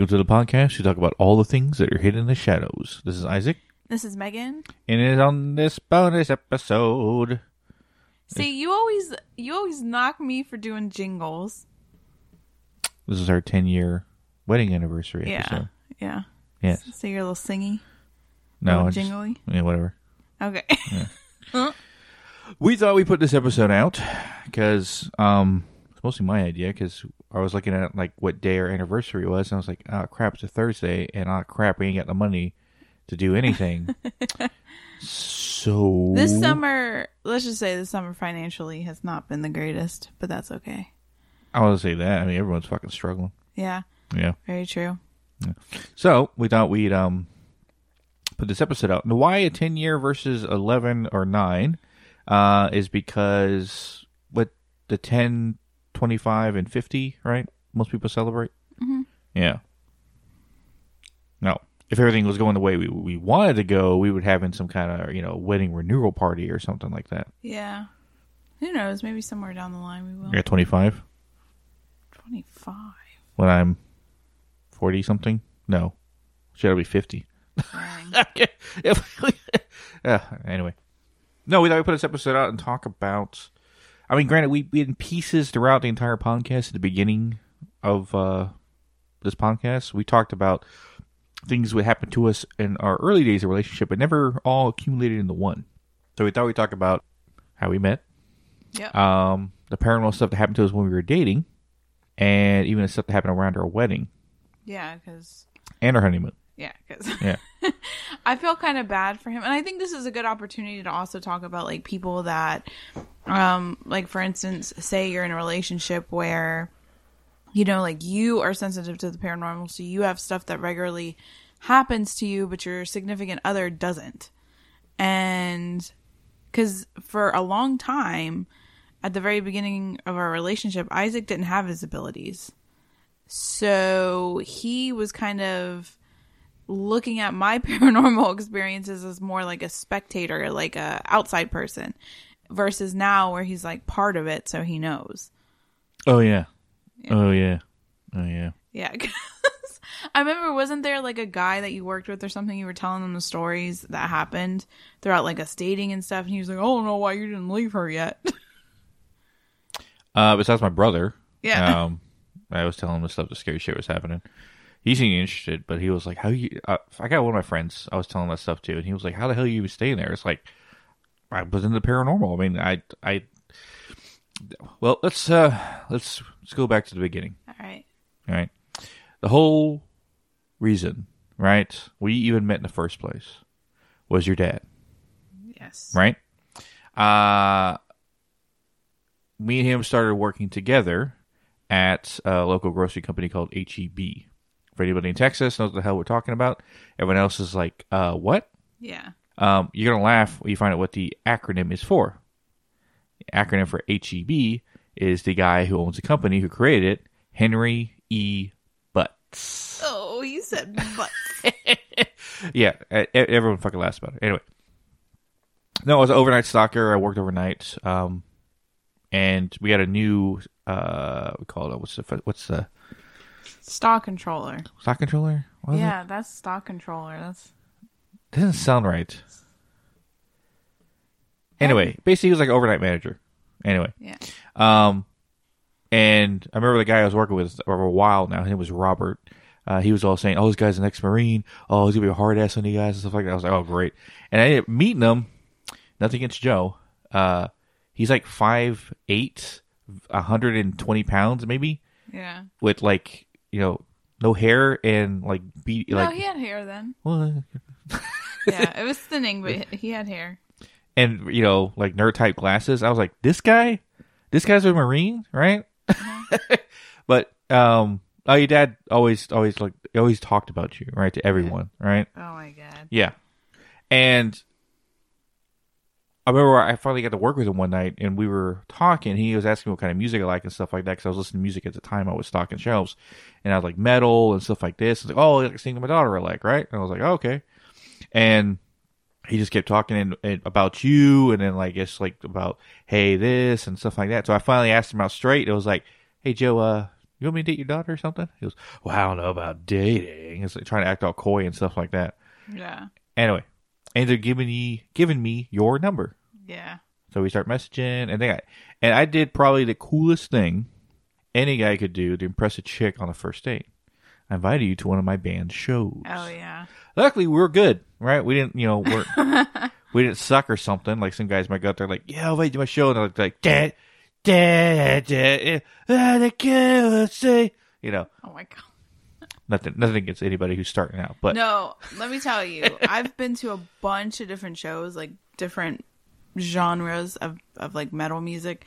Welcome to the podcast. We talk about all the things that are hidden in the shadows. This is Isaac, This is Megan. and it is on this bonus episode. See, you always you always knock me for doing jingles. This is our 10 year wedding anniversary Yeah, episode. yeah. Yes. So you're a little singy, No, little I just- jingly. yeah, whatever. Okay. We thought we put this episode out because um, it's mostly my idea because I was looking at like what day our anniversary was, and I was like, oh crap, it's a Thursday, and oh crap, we ain't got the money to do anything. so this summer, let's just say this summer financially has not been the greatest, but that's okay. I want to say that. I mean, everyone's fucking struggling. Yeah, Yeah. very true. So we thought we'd um put this episode out. Now, why a ten year versus eleven or nine? Uh, is because what the 10, 25, and fifty, right? Most people celebrate. Mhm. Yeah. No, if everything was going the way we we wanted to go, we would have in some kind of you know wedding renewal party or something like that. Yeah. Who knows? Maybe somewhere down the line we will. At twenty five, Twenty five. when I'm forty something. No, should I be fifty? okay. yeah. Anyway, no, we thought we put this episode out and talk about. I mean, granted, we we in pieces throughout the entire podcast at the beginning of uh, this podcast. We talked about things that happened to us in our early days of relationship, but never all accumulated into one. So we thought we'd talk about how we met, Yeah. um, the paranormal stuff that happened to us when we were dating, and even the stuff that happened around our wedding yeah, because and our honeymoon. yeah, because Yeah. I feel kind of bad for him, and I think this is a good opportunity to also talk about like people that, um, like for instance, say you're in a relationship where, you know, like you are sensitive to the paranormal, so you have stuff that regularly happens to you, but your significant other doesn't, and because for a long time, at the very beginning of our relationship, Isaac didn't have his abilities, so he was kind of looking at my paranormal experiences as more like a spectator, like a outside person, versus now where he's like part of it, so he knows. Oh yeah. Oh yeah. Oh yeah. yeah. I remember wasn't there like a guy that you worked with or something? You were telling them the stories that happened throughout like us dating and stuff, and he was like, "I don't know why you didn't leave her yet." Uh, besides my brother, yeah, um, I was telling him the stuff, the scary shit was happening. He seemed interested, but he was like, "How you?" Uh, I got one of my friends. I was telling that stuff to, and he was like, "How the hell are you staying there?" It's like I was in the paranormal. I mean, I, I. Well, let's uh, let's let's go back to the beginning. all right. All right, the whole reason, right? We even met in the first place was your dad. Yes. right? Uh, me and him started working together at a local grocery company called HEB. For anybody in Texas knows what the hell we're talking about. Everyone else is like, uh, what? Yeah. Um, you're going to laugh when you find out what the acronym is for. The acronym for HEB is the guy who owns the company who created it, Henry E. Butts. Oh, you said but. yeah, everyone fucking laughs about it. Anyway, no, I was an overnight stalker. I worked overnight, um, and we had a new uh, we call it what's the what's the stock controller. stock controller? What Yeah, that's stock controller. That's doesn't sound right. Anyway, basically, he was like an overnight manager. Anyway, yeah. um, and I remember the guy I was working with for a while now. His name was Robert. Uh, he was all saying, "Oh, this guy's an ex-marine. Oh, he's gonna be a hard ass on you guys and stuff like that." I was like, "Oh, great!" And I ended up meeting him. Nothing against Joe. Uh, he's like five eight, hundred and twenty pounds maybe, Yeah. with like you know no hair and like be no, like he had hair then. well, Yeah, it was thinning, but he had hair. and you know like nerd type glasses. I was like, this guy, this guy's a marine, right? but um, oh, your dad always always like always talked about you, right, to everyone, right? Oh my god. Yeah, and I remember I finally got to work with him one night, and we were talking. He was asking me what kind of music I like and stuff like that because I was listening to music at the time. I was stocking shelves, and I was like metal and stuff like this. He's like, oh, like thing my daughter I like, right? And I was like, oh, okay. And he just kept talking and, about you, and then like just like about hey this and stuff like that. So I finally asked him out straight. It was like, hey Joe, uh, You want me to date your daughter or something? He goes, Well, I don't know about dating. It's like trying to act all coy and stuff like that. Yeah. Anyway, ended up giving me giving me your number. Yeah. So we start messaging, and then I, and I did probably the coolest thing any guy could do to impress a chick on a first date. I invited you to one of my band's shows. Oh yeah. Luckily, we were good, right? We didn't, you know, we're, we didn't suck or something. Like some guys might go out there like, yeah, I'll invite you to my show, and they're like, dad, dad, dad, ah, kid say, you know, Oh my god. Nothing, nothing against anybody who's starting out, but No, let me tell you, I've been to a bunch of different shows, like different genres of, of like metal music.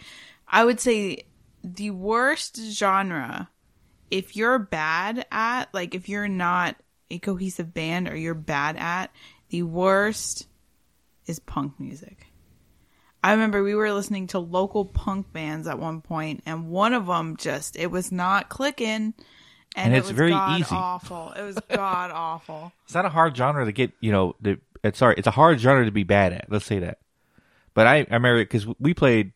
I would say the worst genre, if you're bad at, like if you're not a cohesive band or you're bad at, the worst is punk music. I remember we were listening to local punk bands at one point, and one of them just it was not clicking, and, And it it's was very god easy. awful. It was god awful. it's not a hard genre to get, you know, the, it's sorry, it's a hard genre to be bad at. Let's say that. But I, I remember because we played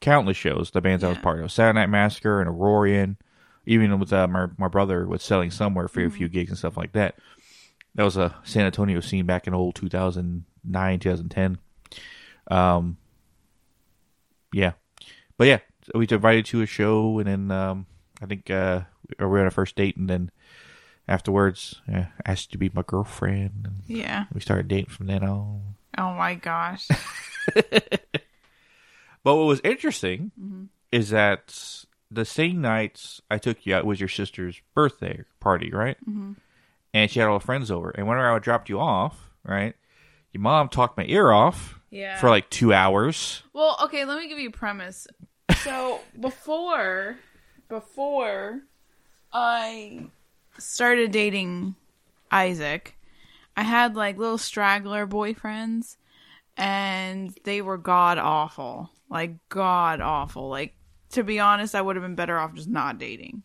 countless shows, the bands I was part of, Saturday Night Massacre and Aurorian, even with uh, my my brother was selling somewhere for a few gigs and stuff like that. That was a San Antonio scene back in old 2009, 2010. Um, yeah, but yeah, so we invited to a show, and then um, I think uh, we were on a first date, and then afterwards, uh, asked to be my girlfriend, and Yeah. we started dating from then on. Oh my gosh. But what was interesting is that the same night I took you out was your sister's birthday party, right? Mm-hmm. And she had all her friends over. And whenever I dropped you off, right, your mom talked my ear off Yeah. for like two hours. Well, okay, let me give you a premise. So before before I started dating Isaac, I had like little straggler boyfriends and they were god awful. Like god awful. Like to be honest, I would have been better off just not dating.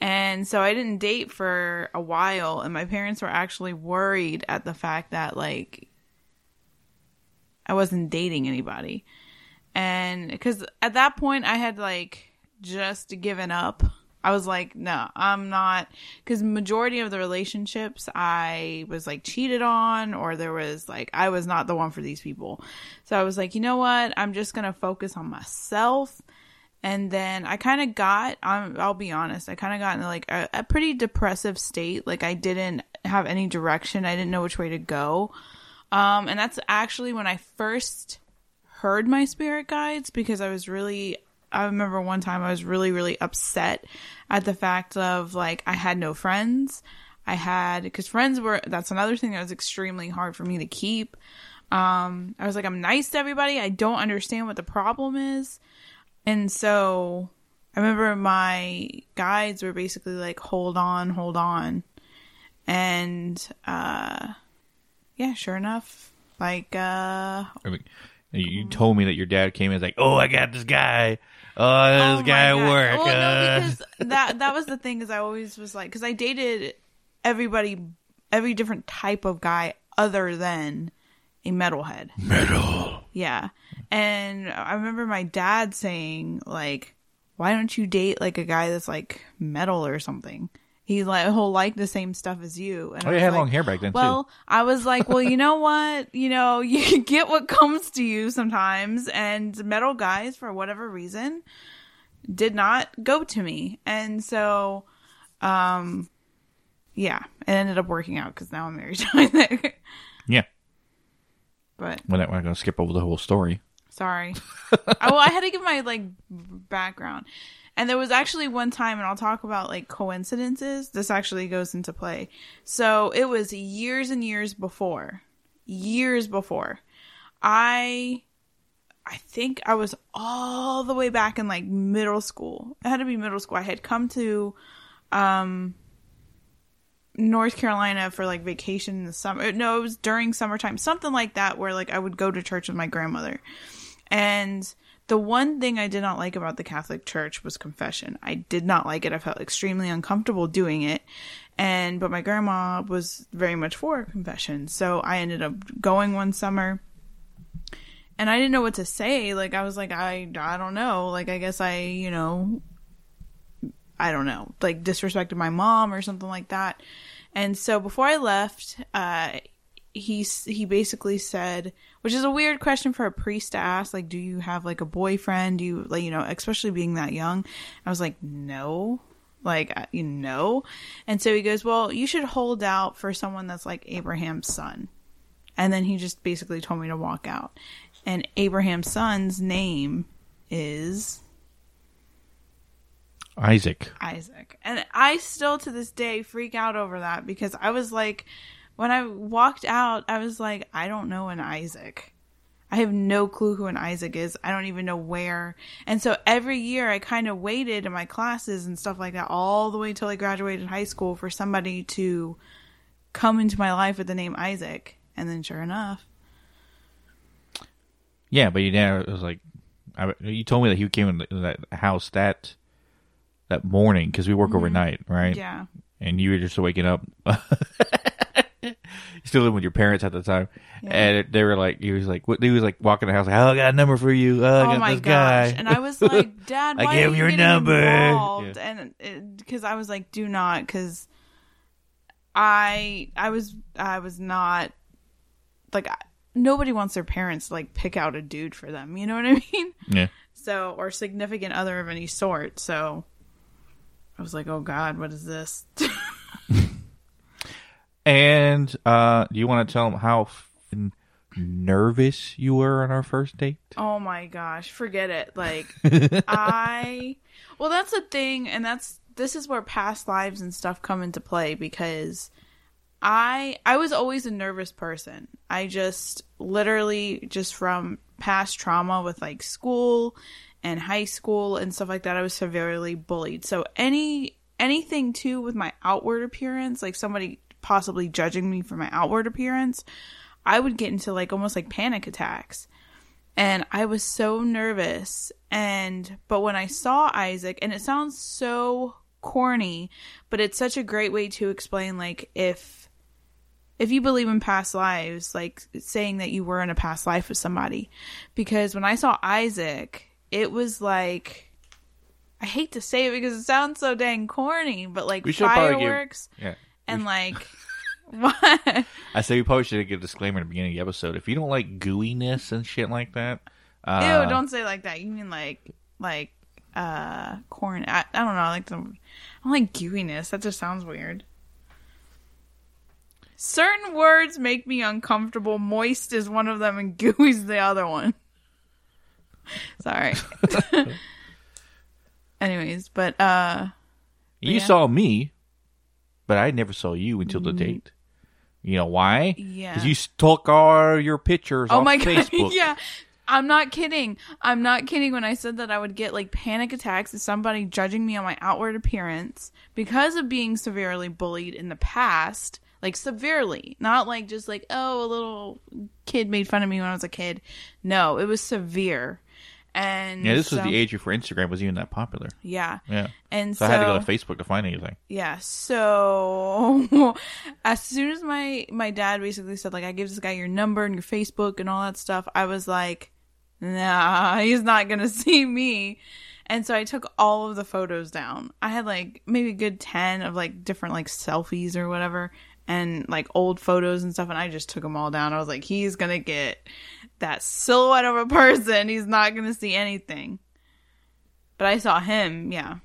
And so I didn't date for a while and my parents were actually worried at the fact that like I wasn't dating anybody and because at that point i had like just given up i was like no i'm not because majority of the relationships i was like cheated on or there was like i was not the one for these people. So i was like you know what? I'm just gonna focus on myself. And then i kind of got i'll be honest i kind of got into like a, a pretty depressive state. Like i didn't have any direction. I didn't know which way to go. Um, and that's actually when I first heard my spirit guides because I was really I remember one time I was really really upset at the fact of like I had no friends. I had cuz friends were that's another thing that was extremely hard for me to keep. Um I was like I'm nice to everybody. I don't understand what the problem is. And so I remember my guides were basically like hold on, hold on. And uh yeah, sure enough, like uh I mean, you told me that your dad came and was like, oh, I got this guy. Oh, this Oh guy at God. work. Well, no, uh." because that that was the thing is I always was like because I dated everybody, every different type of guy other than a metalhead. Metal. Yeah, and I remember my dad saying like, "Why don't you date like a guy that's like metal or something?" He like he'll like the same stuff as you. And Oh, I you had like, long hair back then, too. Well, I was like, well, you know what? You know, you get what comes to you sometimes. And metal guys, for whatever reason, did not go to me. And so, um, yeah, it ended up working out because now I'm married to Isaac. Yeah. But We're not, going to skip over the whole story. sorry. I, well, I had to give my like background. And there was actually one time, and I'll talk about like coincidences. This actually goes into play. So it was years and years before, years before. I, I think I was all the way back in like middle school. It had to be middle school. I had come to, um, North Carolina for like vacation in the summer. No, it was during summertime, something like that, where like I would go to church with my grandmother. And the one thing I did not like about the Catholic Church was confession. I did not like it. I felt extremely uncomfortable doing it. And, but my grandma was very much for confession. So I ended up going one summer and I didn't know what to say. Like, I was like, I, I don't know. Like, I guess I, you know, I don't know, like disrespected my mom or something like that. And so before I left, uh, he he basically said, which is a weird question for a priest to ask, like, do you have like a boyfriend? Do you like you know, especially being that young? I was like, no, like you know. And so he goes, well, you should hold out for someone that's like Abraham's son. And then he just basically told me to walk out. And Abraham's son's name is Isaac. Isaac. And I still to this day freak out over that because I was like, when I walked out, I was like, I don't know an Isaac. I have no clue who an Isaac is. I don't even know where. And so every year I kind of waited in my classes and stuff like that all the way till I graduated high school for somebody to come into my life with the name Isaac. And then sure enough, Yeah, but your dad was like, I, you told me that he came in the- that house that that morning because we work overnight, right? Mm-hmm. yeah. And you were just waking up. you still living with your parents at the time, and they were like, he was like, what- he was like walking the house, like, oh, I got a number for you. Oh, I oh my this gosh guy. and i was like dad I why gave are you your number. involved? Yeah. and because i was like do not because i i was i was not like I- nobody wants their parents to like pick out a dude for them you know what i mean yeah. so or significant other of any sort so i was like oh god what is this And uh, do you want to tell them how nervous you were on our first date? Oh my gosh, forget it. Like I Well, that's the thing and that's this is where past lives and stuff come into play because I I was always a nervous person. I just literally just from past trauma with like school and high school and stuff like that I was severely bullied. So any anything too with my outward appearance, like somebody possibly judging me for my outward appearance, I would get into like almost like panic attacks and I was so nervous. And but when I saw Isaac, and it sounds so corny, but it's such a great way to explain like if if you believe in past lives, like saying that you were in a past life with somebody. Because when I saw Isaac, it was like I hate to say it because it sounds so dang corny, but like should give- fireworks Yeah. And like what? I say we probably should give a disclaimer at the beginning of the episode. If you don't like gooiness and shit like that, uh, Ew, don't say like that. You mean like like uh corn I, I don't know, I like the I don't like gooiness. That just sounds weird. Certain words make me uncomfortable. Moist is one of them and gooey's the other one. Sorry. Anyways, but uh You Yeah. saw me, but I never saw you until the date. You know why? Mm-hmm. Yeah. Because you took all your pictures Oh off my god. Facebook. yeah. I'm not kidding. I'm not kidding when I said that I would get like panic attacks of somebody judging me on my outward appearance because of being severely bullied in the past. Like severely. Not like just like, oh, a little kid made fun of me when I was a kid. No, it was severe. And Yeah, this was the age before Instagram was even that popular. Yeah. Yeah. And So, so, I had to go to Facebook to find anything. yeah. So as soon as my my dad basically said like I give this guy your number and your Facebook and all that stuff, I was like, nah, he's not gonna see me. And so I took all of the photos down. I had like maybe a good ten of like different like selfies or whatever, and like old photos and stuff. And I just took them all down. I was like, he's gonna get that silhouette of a person. He's not gonna see anything. But I saw him, yeah.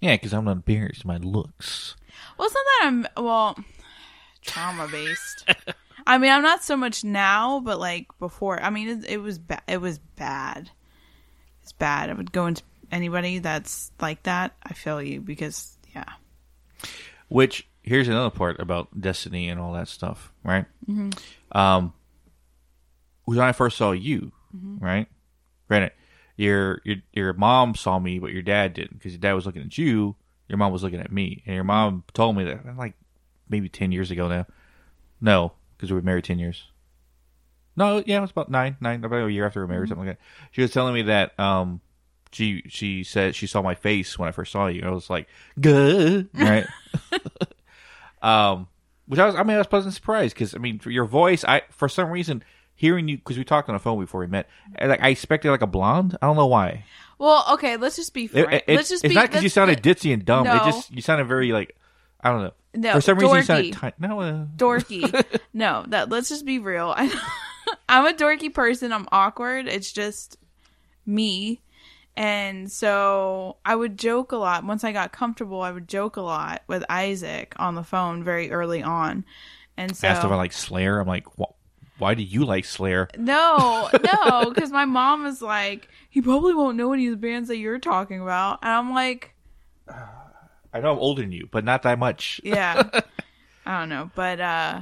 Yeah, because I'm not embarrassed my looks. Well, it's not that I'm well trauma based. I mean, I'm not so much now, but like before. I mean, it, it was bad. It was bad. It's bad. I would go into anybody that's like that. I feel you because yeah, Which here's another part about destiny and all that stuff, right? Mm-hmm. Um, when I first saw you, right? Granted, your your your mom saw me, but your dad didn't because your dad was looking at you. Your mom was looking at me, and your mom told me that like maybe ten years ago now. No, because we were married ten years. No, yeah, it was about nine, nine, about a year after we were married, something like that. She was telling me that um, she she said she saw my face when I first saw you. I was like, good, right? um, which I was, I mean, I was pleasantly surprised because I mean, for your voice, I for some reason hearing you because we talked on the phone before we met. Like I expected like a blonde. I don't know why. Well, okay, let's just be It- frank. it- it's let's just it's be, not because you sounded ditzy and dumb. It No. just you sounded very like I don't know. No, For some reason you dorky. sounded ti- no. Uh, dorky. no, that let's just be real. I'm a dorky person. I'm awkward. It's just me. And so I would joke a lot. Once I got comfortable, I would joke a lot with Isaac on the phone very early on. And so asked if I like Slayer. I'm like, wh- why do you like Slayer? no, no, because my mom is like, he probably won't know any of the bands that you're talking about. And I'm like, I know I'm older than you, but not that much. yeah, I don't know, but uh,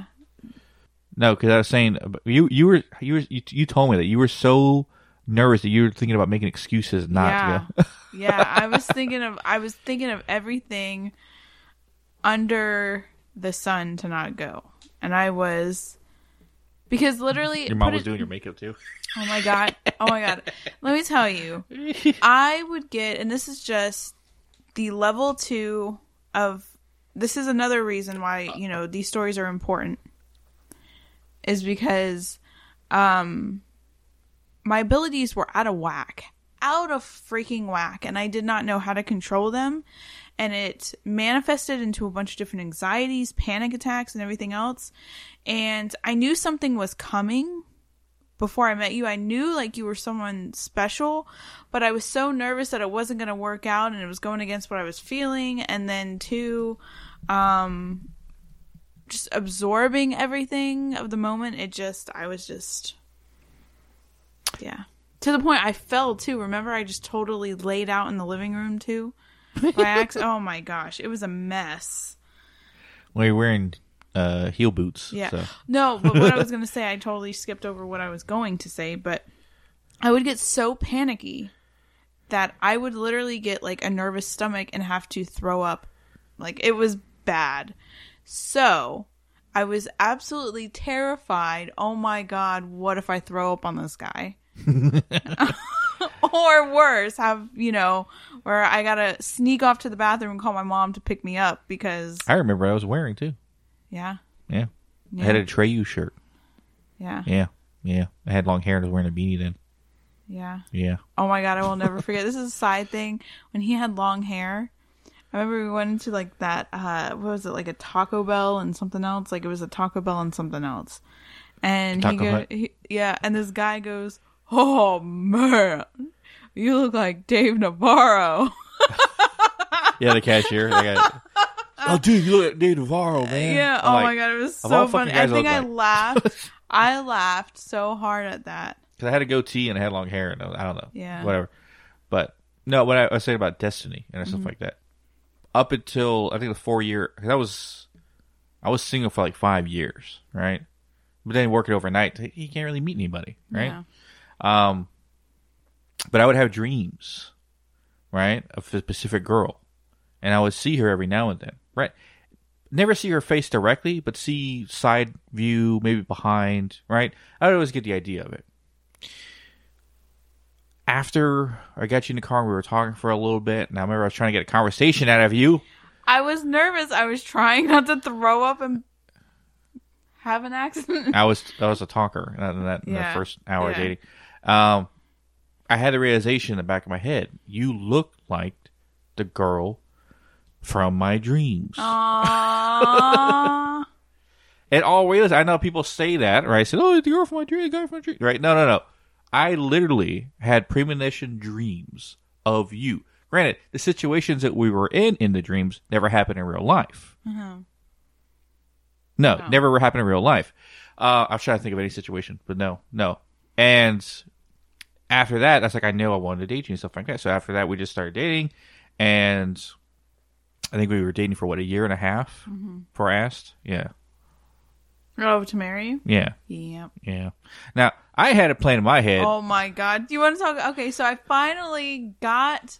No, because I was saying you you were you were you, you told me that you were so nervous that you were thinking about making excuses not yeah, to go. yeah. I was thinking of I was thinking of everything under the sun to not go, and I was because literally Your mom was it- doing your makeup too. Oh my god. Oh my god. Let me tell you. I would get and this is just the level 2 of this is another reason why, you know, these stories are important is because um my abilities were out of whack. Out of freaking whack and I did not know how to control them and it manifested into a bunch of different anxieties, panic attacks and everything else. And I knew something was coming before I met you, I knew like you were someone special, but I was so nervous that it wasn't going to work out and it was going against what I was feeling. And then, two, um, just absorbing everything of the moment. It just, I was just, yeah. To the point I fell too. Remember, I just totally laid out in the living room too. By accident. oh my gosh, it was a mess. Well, you're wearing uh, heel boots. Yeah. So. No, but what I was going to say, I totally skipped over what I was going to say, but I would get so panicky that I would literally get like a nervous stomach and have to throw up. Like it was bad. So I was absolutely terrified. Oh my God, what if I throw up on this guy? or worse, have, you know, where I gotta sneak off to the bathroom and call my mom to pick me up because, I remember I was wearing too. Yeah. Yeah. Yeah. I had an Atreyu shirt. Yeah. Yeah. Yeah. I had long hair and I was wearing a beanie then. Yeah. Yeah. Oh my god, I will never forget. This is a side thing. When he had long hair, I remember we went into like that. Uh, what was it? Like a Taco Bell and something else. Like it was a Taco Bell and something else. And he go, he, yeah. And this guy goes, "Oh man, you look like Dave Navarro." Yeah, the cashier. Got, oh, dude, you look like Dave Navarro, man. yeah. I'm Oh like, my god, it was so funny. I guys I think I like. laughed. I laughed so hard at that. Because I had a goatee and I had long hair and I, don't know. Yeah. Whatever. But no, what I, I was saying about Destiny and Mm-hmm. stuff like that. Up until I think the four year, cause I was, I was single for like five years, right? But then working overnight, you can't really meet anybody, right? Yeah. Um, but I would have dreams, right, of a specific girl, and I would see her every now and then, right? Never see her face directly, but see side view, maybe behind, right? I would always get the idea of it. After I got you in the car, we were talking for a little bit, and I remember I was trying to get a conversation out of you. I was nervous. I was trying not to throw up and have an accident. I was I was a talker in that, in that, in that first hour of Yeah. dating. Um, I had the realization in the back of my head: you look like the girl from my dreams. Aww. And always, I know people say that, right? I said, "Oh, the girl from my dream, the guy from my dream." Right? No, no, no. I literally had premonition dreams of you. Granted, the situations that we were in in the dreams never happened in real life. Mhm. No, No. never happened in real life. Uh, I'm trying to think of any situation, but no, no. And after that, that's like I knew I wanted to date you and stuff like that. So after that, we just started dating, and I think we were dating for what a year and a half mm-hmm. before I asked. Yeah, Oh, to marry you? yeah, Yep. yeah. Now I had a plan in my head. Oh my god. Do you want to talk? Okay, so I finally got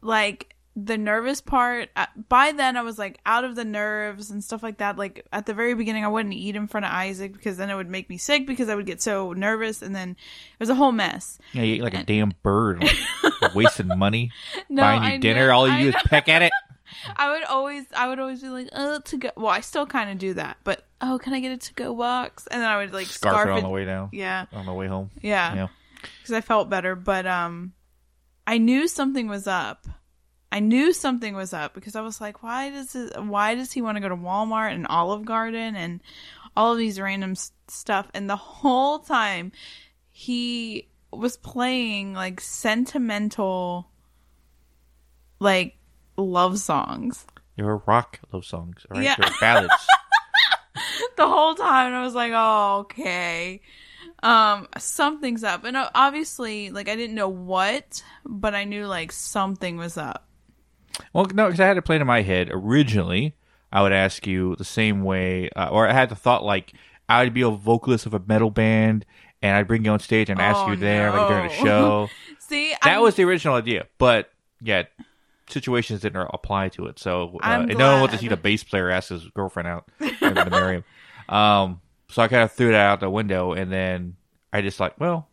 like the nervous part. Uh, By then, I was like out of the nerves and stuff like that. Like at the very beginning, I wouldn't eat in front of Isaac because then it would make me sick because I would get so nervous, and then it was a whole mess. Yeah, you ate like a damn bird, like, wasting money No, buying you I dinner. know- All you I do is peck at it. I would always, I would always be like, uh, to go. Well, I still kind of do that, but "Oh, can I get a to go box?" And then I would like Scarf, scarf, it on it. the way down. Yeah, On the way home. yeah, Yeah. because I felt better. But um, I knew something was up. I knew something was up because I was like, "Why does it, Why does he want to go to Walmart and Olive Garden and all of these random s- stuff?" And the whole time, he was playing like sentimental, like love songs. Your rock love songs, right? Yeah. Your ballads. the whole time and I was like, "Oh, okay." Um something's up. And uh, obviously, like I didn't know what, but I knew like something was up. Well, no, because I had it played in my head originally. I would ask you the same way, uh, or I had the thought like I would be a vocalist of a metal band, and I'd bring you on stage and ask Oh, you there, like during a show. See, that I'm- was the original idea, but yeah, situations didn't apply to it. So uh, and no one wanted to see the bass player ask his girlfriend out to marry him. Um, so I kind of threw that out the window, and then I just like, well,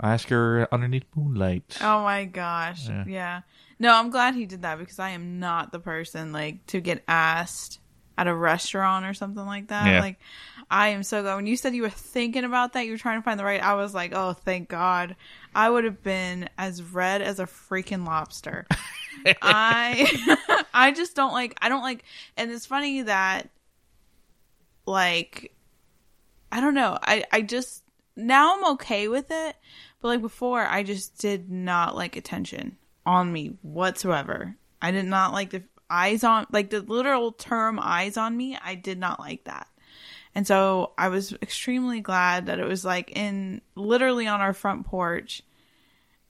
I ask her underneath moonlight. Oh my gosh. Yeah. Yeah. No, I'm glad he did that because I am not the person like to get asked at a restaurant or something like that. Yeah. Like I am so glad when you said you were thinking about that, you were trying to find the right I was like, "Oh, thank God." I would have been as red as a freaking lobster. I I just don't like I don't like and it's funny that like I don't know. I I just now I'm okay with it, but like before I just did not like attention on me whatsoever. I did not like the eyes on like the literal term eyes on me. I did not like that. And so I was extremely glad that it was like in literally on our front porch.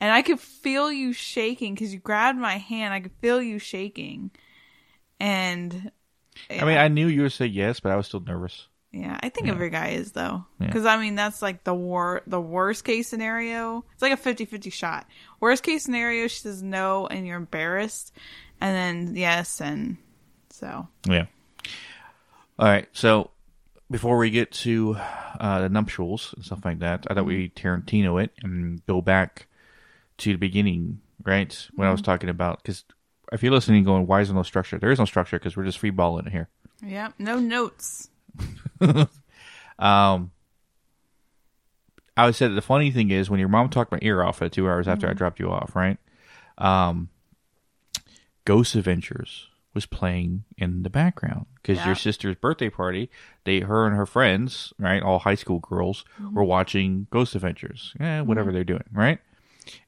And I could feel you shaking because you grabbed my hand. I could feel you shaking. And I mean, I knew you would say yes, but I was still nervous. Yeah, I think every guy is though. Yeah. Because I mean, that's like the war, the worst case scenario. It's like a 50-50 shot. Worst case scenario, she says no, and you're embarrassed, and then yes, and so Yeah. All right. So before we get to uh, the nuptials and stuff like that, I thought we Tarantino it and go back to the beginning, right? When I was talking about because if you're listening, going, why is there no structure? There is no structure because we're just free balling it here. yeah, no notes. Um, I would say that the funny thing is when your mom talked my ear off at two hours after I dropped you off, right? Um, Ghost Adventures was playing in the background because Yeah. your sister's birthday party, they, her and her friends, right, all high school girls, were watching Ghost Adventures, eh, whatever they're doing, right?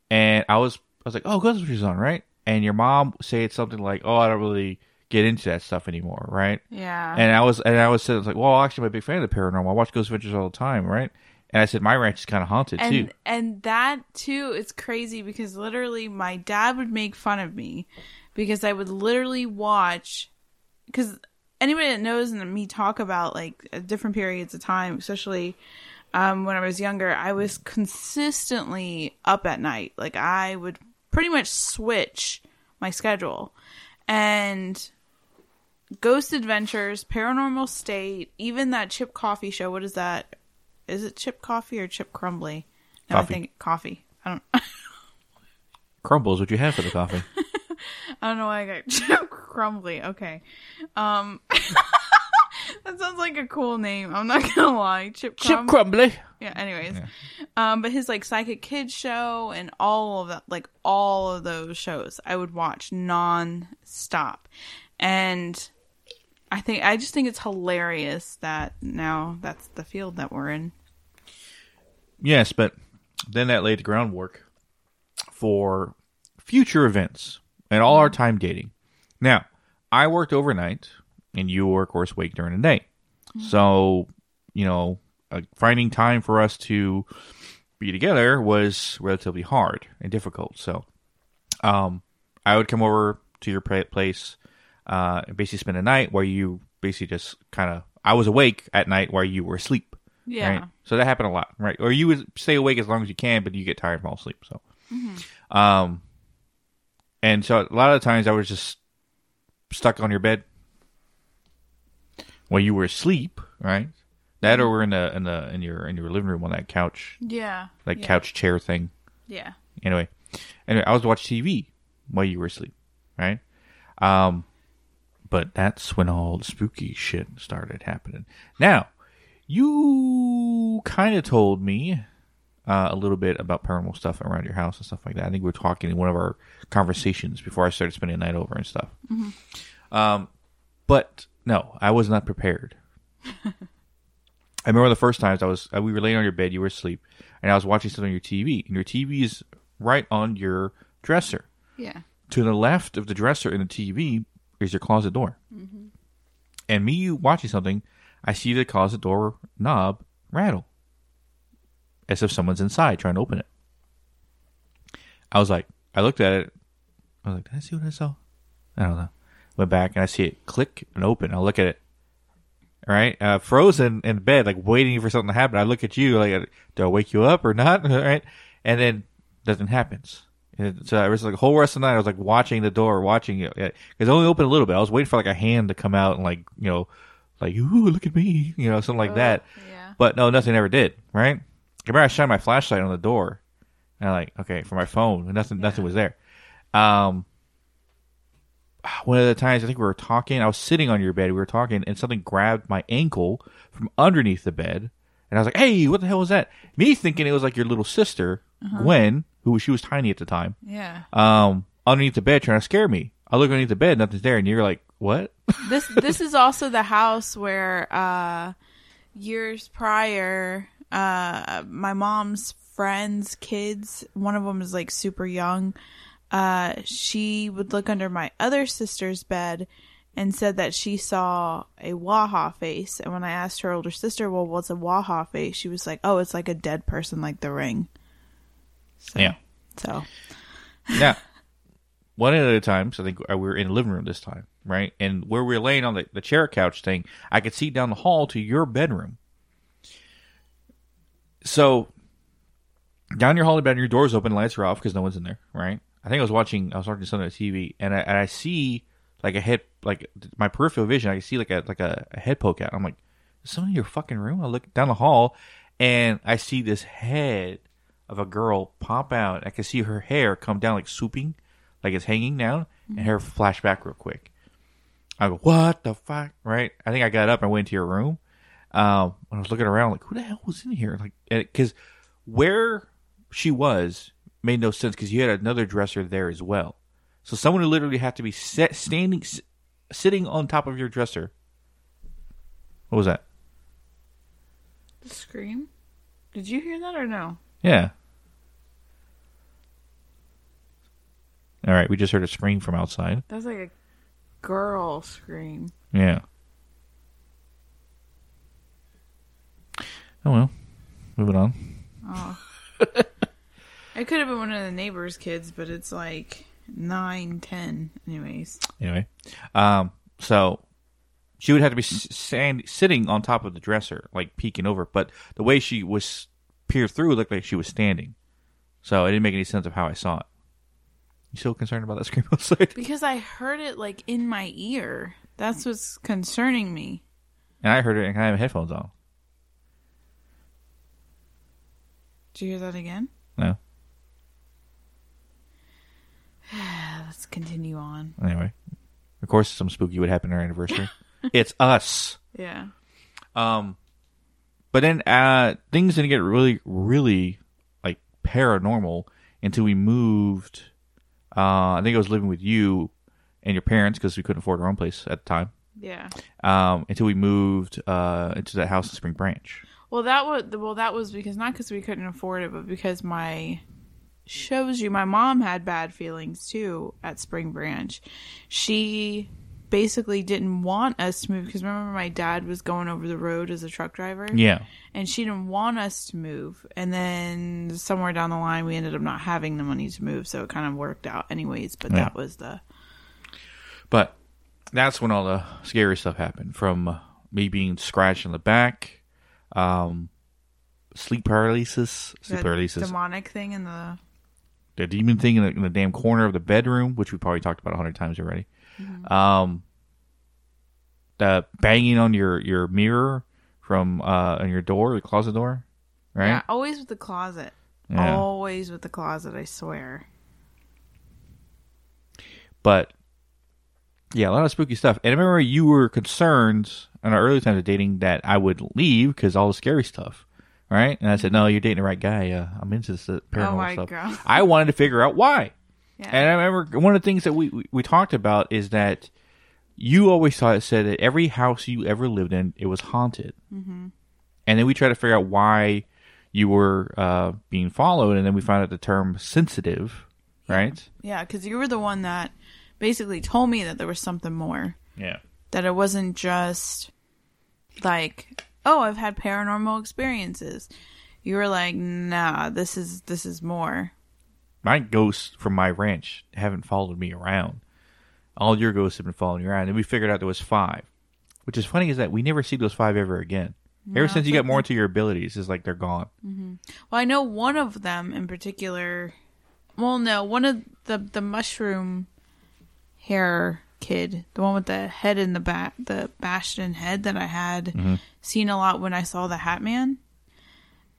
And I was, I was like, oh, Ghost Adventures is on, right? And your mom said something like, oh, I don't really get into that stuff anymore, right? Yeah, And I was and I was saying like, well, actually, I'm a big fan of the paranormal. I watch Ghost Adventures all the time, right? And I said my ranch is kind of haunted and too. and that too is crazy because literally my dad would make fun of me because I would literally watch because anybody that knows and me talk about like uh, different periods of time, especially um, when I was younger, I was consistently up at night. Like I would pretty much switch my schedule and Ghost Adventures, Paranormal State, even that Chip Coffey show. What is that? Is it Chip Coffey or Chip Crumbly? No, Coffey. I think coffee. I don't. Crumbles, what you have for the coffee? I don't know why I got Chip Crumbly. Okay. Um, that sounds like a cool name. I'm not gonna lie. Chip Chip Crumbly. Yeah. Anyways, um, but his like Psychic Kids show and all of that, like all of those shows, I would watch non-stop, and I think I just think it's hilarious that now that's the field that we're in. Yes, but then that laid the groundwork for future events and all our time dating. Now, I worked overnight, and you were, of course, awake during the day. So, you know, uh, finding time for us to be together was relatively hard and difficult. So, um, I would come over to your place, uh, basically spend a night where you basically just kind of. I was awake at night while you were asleep. Yeah. Right? So that happened a lot, right? Or you would stay awake as long as you can, but you get tired and fall asleep. So, um, and so a lot of times I was just stuck on your bed while you were asleep, right? That or we're in the in the in your in your living room on that couch, Yeah. like yeah. couch chair thing. Yeah. Anyway, anyway, I was watching TV while you were asleep, right? Um, but that's when all the spooky shit started happening. Now, you kind of told me uh, a little bit about paranormal stuff around your house and stuff like that. I think we were talking in one of our conversations before I started spending the night over and stuff. Um, but no, I was not prepared. I remember the first times I was uh, we were laying on your bed, you were asleep, and I was watching something on your TV, and your TV is right on your dresser. Yeah. To the left of the dresser in the TV is your closet door. And me you watching something, I see the closet door knob rattle, as if someone's inside trying to open it. I was like, I looked at it. I was like, did I see what I saw? I don't know. Went back and I see it click and open. I look at it. All right, uh, frozen in bed, like waiting for something to happen. I look at you, like, do I wake you up or not? All right, and then nothing happens. And so it was like the whole rest of the night. I was like watching the door, watching it. Because It only opened a little bit. I was waiting for like a hand to come out and like you know, like ooh, look at me, you know, something like that. Yeah. But no, nothing ever did. Right? I remember I shined my flashlight on the door, and I like okay for my phone, nothing, nothing was there. Um, one of the times I think we were talking, I was sitting on your bed, we were talking, and something grabbed my ankle from underneath the bed, and I was like, "Hey, what the hell was that?" Me thinking it was like your little sister, Gwen, who she was tiny at the time, Yeah. um, underneath the bed trying to scare me. I look underneath the bed, nothing's there, and you're like, "What?" This this is also the house where uh years prior uh my mom's friends kids one of them is like super young uh she would look under my other sister's bed and said that she saw a waha face and when i asked her older sister well what's a waha face she was like oh it's like a dead person like the ring so, Yeah. so Now, one at a time. So I think uh, we were in the living room this time, right? And where we were laying on the, the chair couch thing, I could see down the hall to your bedroom. So, down your hallway bed, your door's open, lights are off because no one's in there, right? I think I was watching, I was watching something on the TV, and I, and I see like a head, like my peripheral vision, I can see like a like a, a head poke out. I'm like, is someone in your fucking room? I look down the hall, and I see this head of a girl pop out. I can see her hair come down like swooping, like it's hanging down, and her flash back real quick. I go, what the fuck? Right? I think I got up and went into your room. Um, I was looking around, like, who the hell was in here? Like, because where she was made no sense because you had another dresser there as well. So someone would literally have to be set, standing, s- sitting on top of your dresser. What was that? the scream did you hear that or no Yeah. All right, we just heard a scream from outside. that was like a girl scream Yeah. Oh well, moving on. Oh. It could have been one of the neighbors' kids, but it's like nine, ten. Anyways, Anyway, um, so she would have to be stand, sitting on top of the dresser, like peeking over. But the way she was peered through, looked like she was standing. So it didn't make any sense of how I saw it. You still concerned about that scream outside? because I heard it like in my ear. That's what's concerning me. And I heard it, and I have headphones on. Did you hear that again? No. Let's continue on. Anyway, of course, some spooky would happen on our anniversary. it's us. Yeah. Um, but then uh, things didn't get really, really like paranormal until we moved. Uh, I think I was living with you and your parents because we couldn't afford our own place at the time. Yeah. Um, until we moved uh, into that house in Spring Branch. Well, that was well. That was because not because we couldn't afford it, but because my shows you my mom had bad feelings too at Spring Branch. She basically didn't want us to move because remember my dad was going over the road as a truck driver. Yeah, and she didn't want us to move. And then somewhere down the line, we ended up not having the money to move, so it kind of worked out, anyways. But Yeah. that was the but that's when all the scary stuff happened. From uh, me being scratched in the back, um, sleep paralysis, sleep the paralysis, demonic thing in the the demon thing in the, in the damn corner of the bedroom, which we probably talked about a hundred times already. Um, the banging on your your mirror from uh on your door, the closet door, right? yeah, always with the closet, Yeah. always with the closet. I swear. But Yeah, a lot of spooky stuff. And I remember you were concerned in our early times of dating that I would leave because all the scary stuff, right? And I said, "No, you're dating the right guy. Uh, I'm into this paranormal Oh stuff." God. I wanted to figure out why. Yeah. And I remember one of the things that we, we, we talked about is that you always thought it said that every house you ever lived in it was haunted, mm-hmm. and then we tried to figure out why you were uh, being followed, and then we found out the term sensitive, right? Yeah, because you were the one that basically told me that there was something more. Yeah. That it wasn't just like, oh, I've had paranormal experiences. You were like, nah, this is this is more. My ghosts from my ranch haven't followed me around. All your ghosts have been following you around, and we figured out there was five. Which is funny is that we never see those five ever again. Ever since you got more into your abilities, it's like they're gone. Mm-hmm. Well, I know one of them in particular. Well, no, one of the the mushroom hair kid, the one with the head in the back, the Bastion head that I had mm-hmm. seen a lot when I saw the Hat Man.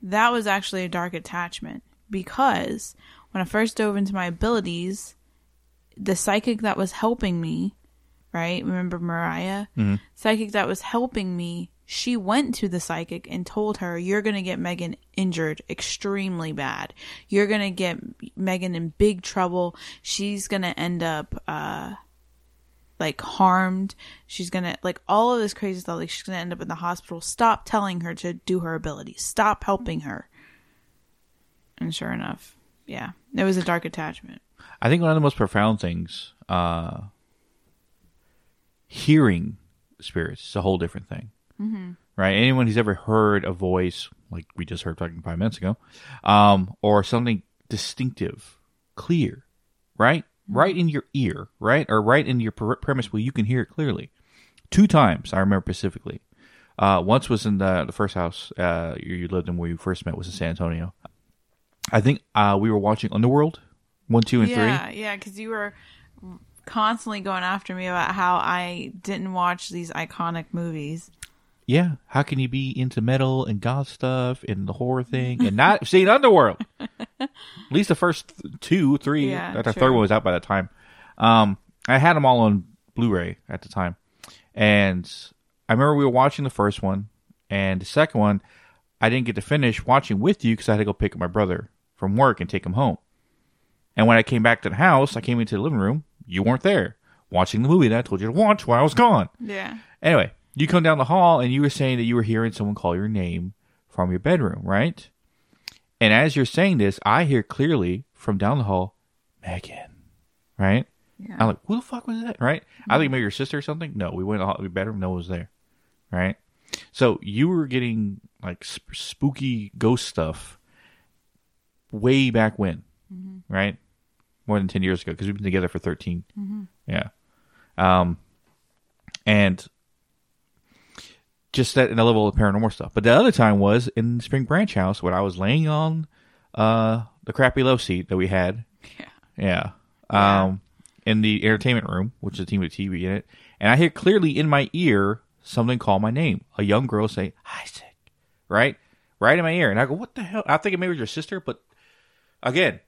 That was actually a dark attachment because when I first dove into my abilities, the psychic that was helping me, right? Remember Mariah? Psychic that was helping me, she went to the psychic and told her, You're going to get Megan injured extremely bad. You're going to get Megan in big trouble. She's going to end up, uh, like harmed. She's gonna like all of this crazy stuff. Like she's gonna end up in the hospital. Stop telling her to do her abilities. Stop helping her. And sure enough, yeah, it was a dark attachment. I think one of the most profound things, uh, hearing spirits is a whole different thing. Mm-hmm. Right? Anyone who's ever heard a voice, like we just heard talking five minutes ago, um, or something distinctive, clear, right? Right in your ear, right? Or right in your premise where you can hear it clearly. Two times, I remember specifically. Uh, once was in the, the first house uh, you you lived in where you first met was in San Antonio. I think uh, we were watching Underworld, one, two, and three. yeah, yeah, because you were constantly going after me about how I didn't watch these iconic movies. Yeah, how can you be into metal and goth stuff and the horror thing and not seen Underworld? At least the first two, three. Yeah, the third one was out by that time. Um, I had them all on Blu-ray at the time, and I remember we were watching the first one, and the second one, I didn't get to finish watching with you because I had to go pick up my brother from work and take him home. And when I came back to the house, I came into the living room. You weren't there watching the movie that I told you to watch while I was gone. Yeah, Anyway, you come down the hall and you were saying that you were hearing someone call your name from your bedroom, right? And as you're saying this, I hear clearly from down the hall, Megan, right? yeah. I'm like, who the fuck was that, right? I think mm-hmm. maybe your sister or something. No, we went in the bedroom, no one was there, right? So you were getting like sp- spooky ghost stuff way back when, right? More than 10 years ago because we've been together for 13. Yeah. Um, and just that in a level of paranormal stuff. But the other time was in Spring Branch House when I was laying on uh, the crappy love seat that we had. Yeah. Yeah. Yeah. Um, in the entertainment room, which is a team with TV in it, and I hear clearly in my ear something call my name. A young girl say Isaac, right, right in my ear, and I go, "What the hell?" I think it maybe was your sister, but again,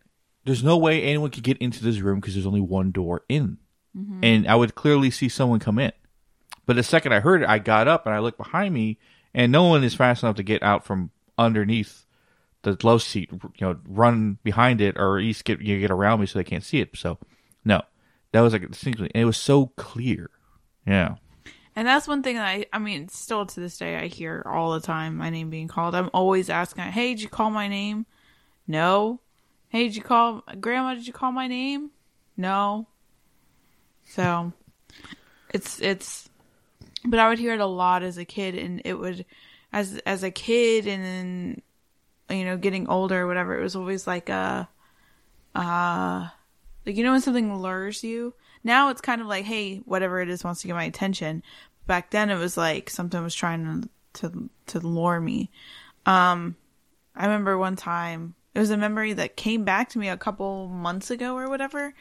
there's no way anyone could get into this room because there's only one door in, mm-hmm. and I would clearly see someone come in. But the second I heard it, I got up and I looked behind me, and no one is fast enough to get out from underneath the love seat. You know, run behind it or at least get you get around me so they can't see it. So, no, that was like distinctly, and it was so clear. Yeah, And that's one thing that I, I mean, still to this day, I hear all the time my name being called. I'm always asking, hey, did you call my name? No. Hey, did you call, Grandma, did you call my name? No. So, it's, it's, but I would hear it a lot as a kid, and it would, as, as a kid, and then, you know, getting older or whatever, it was always like a, uh, like, you know, when something lures you? Now it's kind of like, hey, whatever it is wants to get my attention. Back then it was like something was trying to, to, to lure me. Um, I remember one time, it was a memory that came back to me a couple months ago or whatever.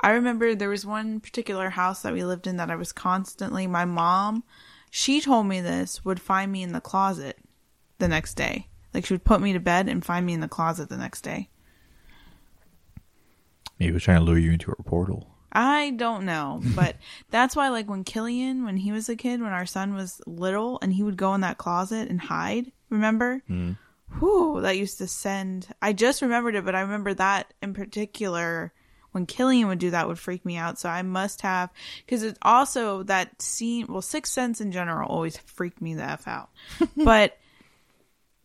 I remember there was one particular house that we lived in that I was constantly, my mom, she told me this, would find me in the closet the next day. Like she would put me to bed and find me in the closet the next day. maybe was trying to lure you into a portal. I don't know, but that's why, like, when Killian, when he was a kid, when our son was little, and he would go in that closet and hide, remember? Mm. Whew, that used to send. I just remembered it, but I remember that in particular when Killian would do that would freak me out. So I must have, because it's also that scene, well, Sixth Sense in general always freaked me the F out. but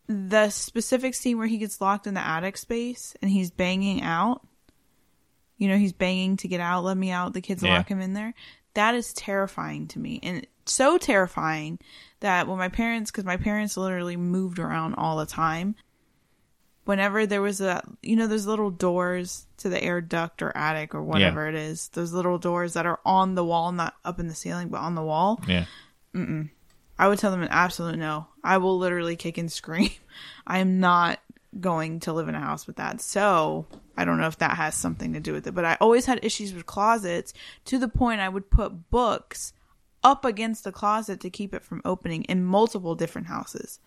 the specific scene where he gets locked in the attic space and he's banging out, you know, he's banging to get out, let me out, the kids yeah. lock him in there. That is terrifying to me. And so terrifying that when my parents, because my parents literally moved around all the time, whenever there was a you know those little doors to the air duct or attic or whatever yeah. it is those little doors that are on the wall not up in the ceiling but on the wall yeah Mm-mm. i would tell them an absolute no i will literally kick and scream i am not going to live in a house with that so i don't know if that has something to do with it but i always had issues with closets to the point i would put books up against the closet to keep it from opening in multiple different houses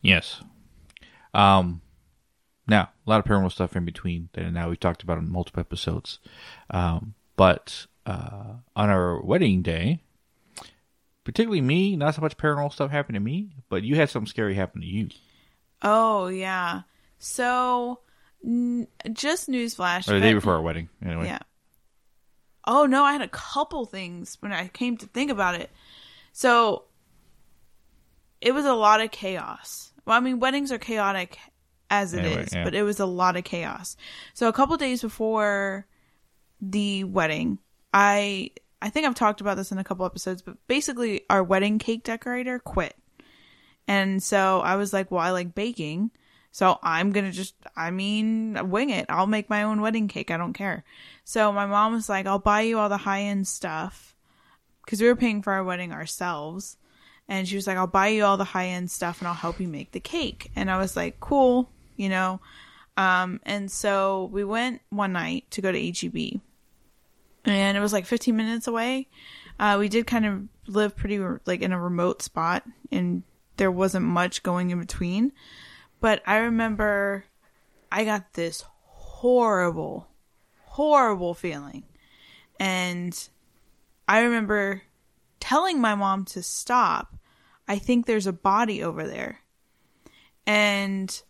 yes um, now a lot of paranormal stuff in between and now we've talked about in multiple episodes. Um, but uh, on our wedding day, particularly me, not so much paranormal stuff happened to me, but you had something scary happen to you. Oh yeah. So n- just newsflash. Or the day before our wedding, anyway. Yeah. Oh no, I had a couple things when I came to think about it. So it was a lot of chaos. Well, I mean, weddings are chaotic as it anyway, is, yeah. but it was a lot of chaos. So a couple days before the wedding, I I think I've talked about this in a couple episodes, but basically our wedding cake decorator quit. And so I was like, well, I like baking. So I'm going to just, I mean, wing it. I'll make my own wedding cake. I don't care. So my mom was like, I'll buy you all the high end stuff because we were paying for our wedding ourselves. And she was like, I'll buy you all the high end stuff and I'll help you make the cake. And I was like, cool, you know. Um, and so we went one night to go to HEB. And it was like 15 minutes away. Uh, we did kind of live pretty like in a remote spot and there wasn't much going in between. But I remember I got this horrible, horrible feeling. And I remember telling my mom to stop. I think there's a body over there. And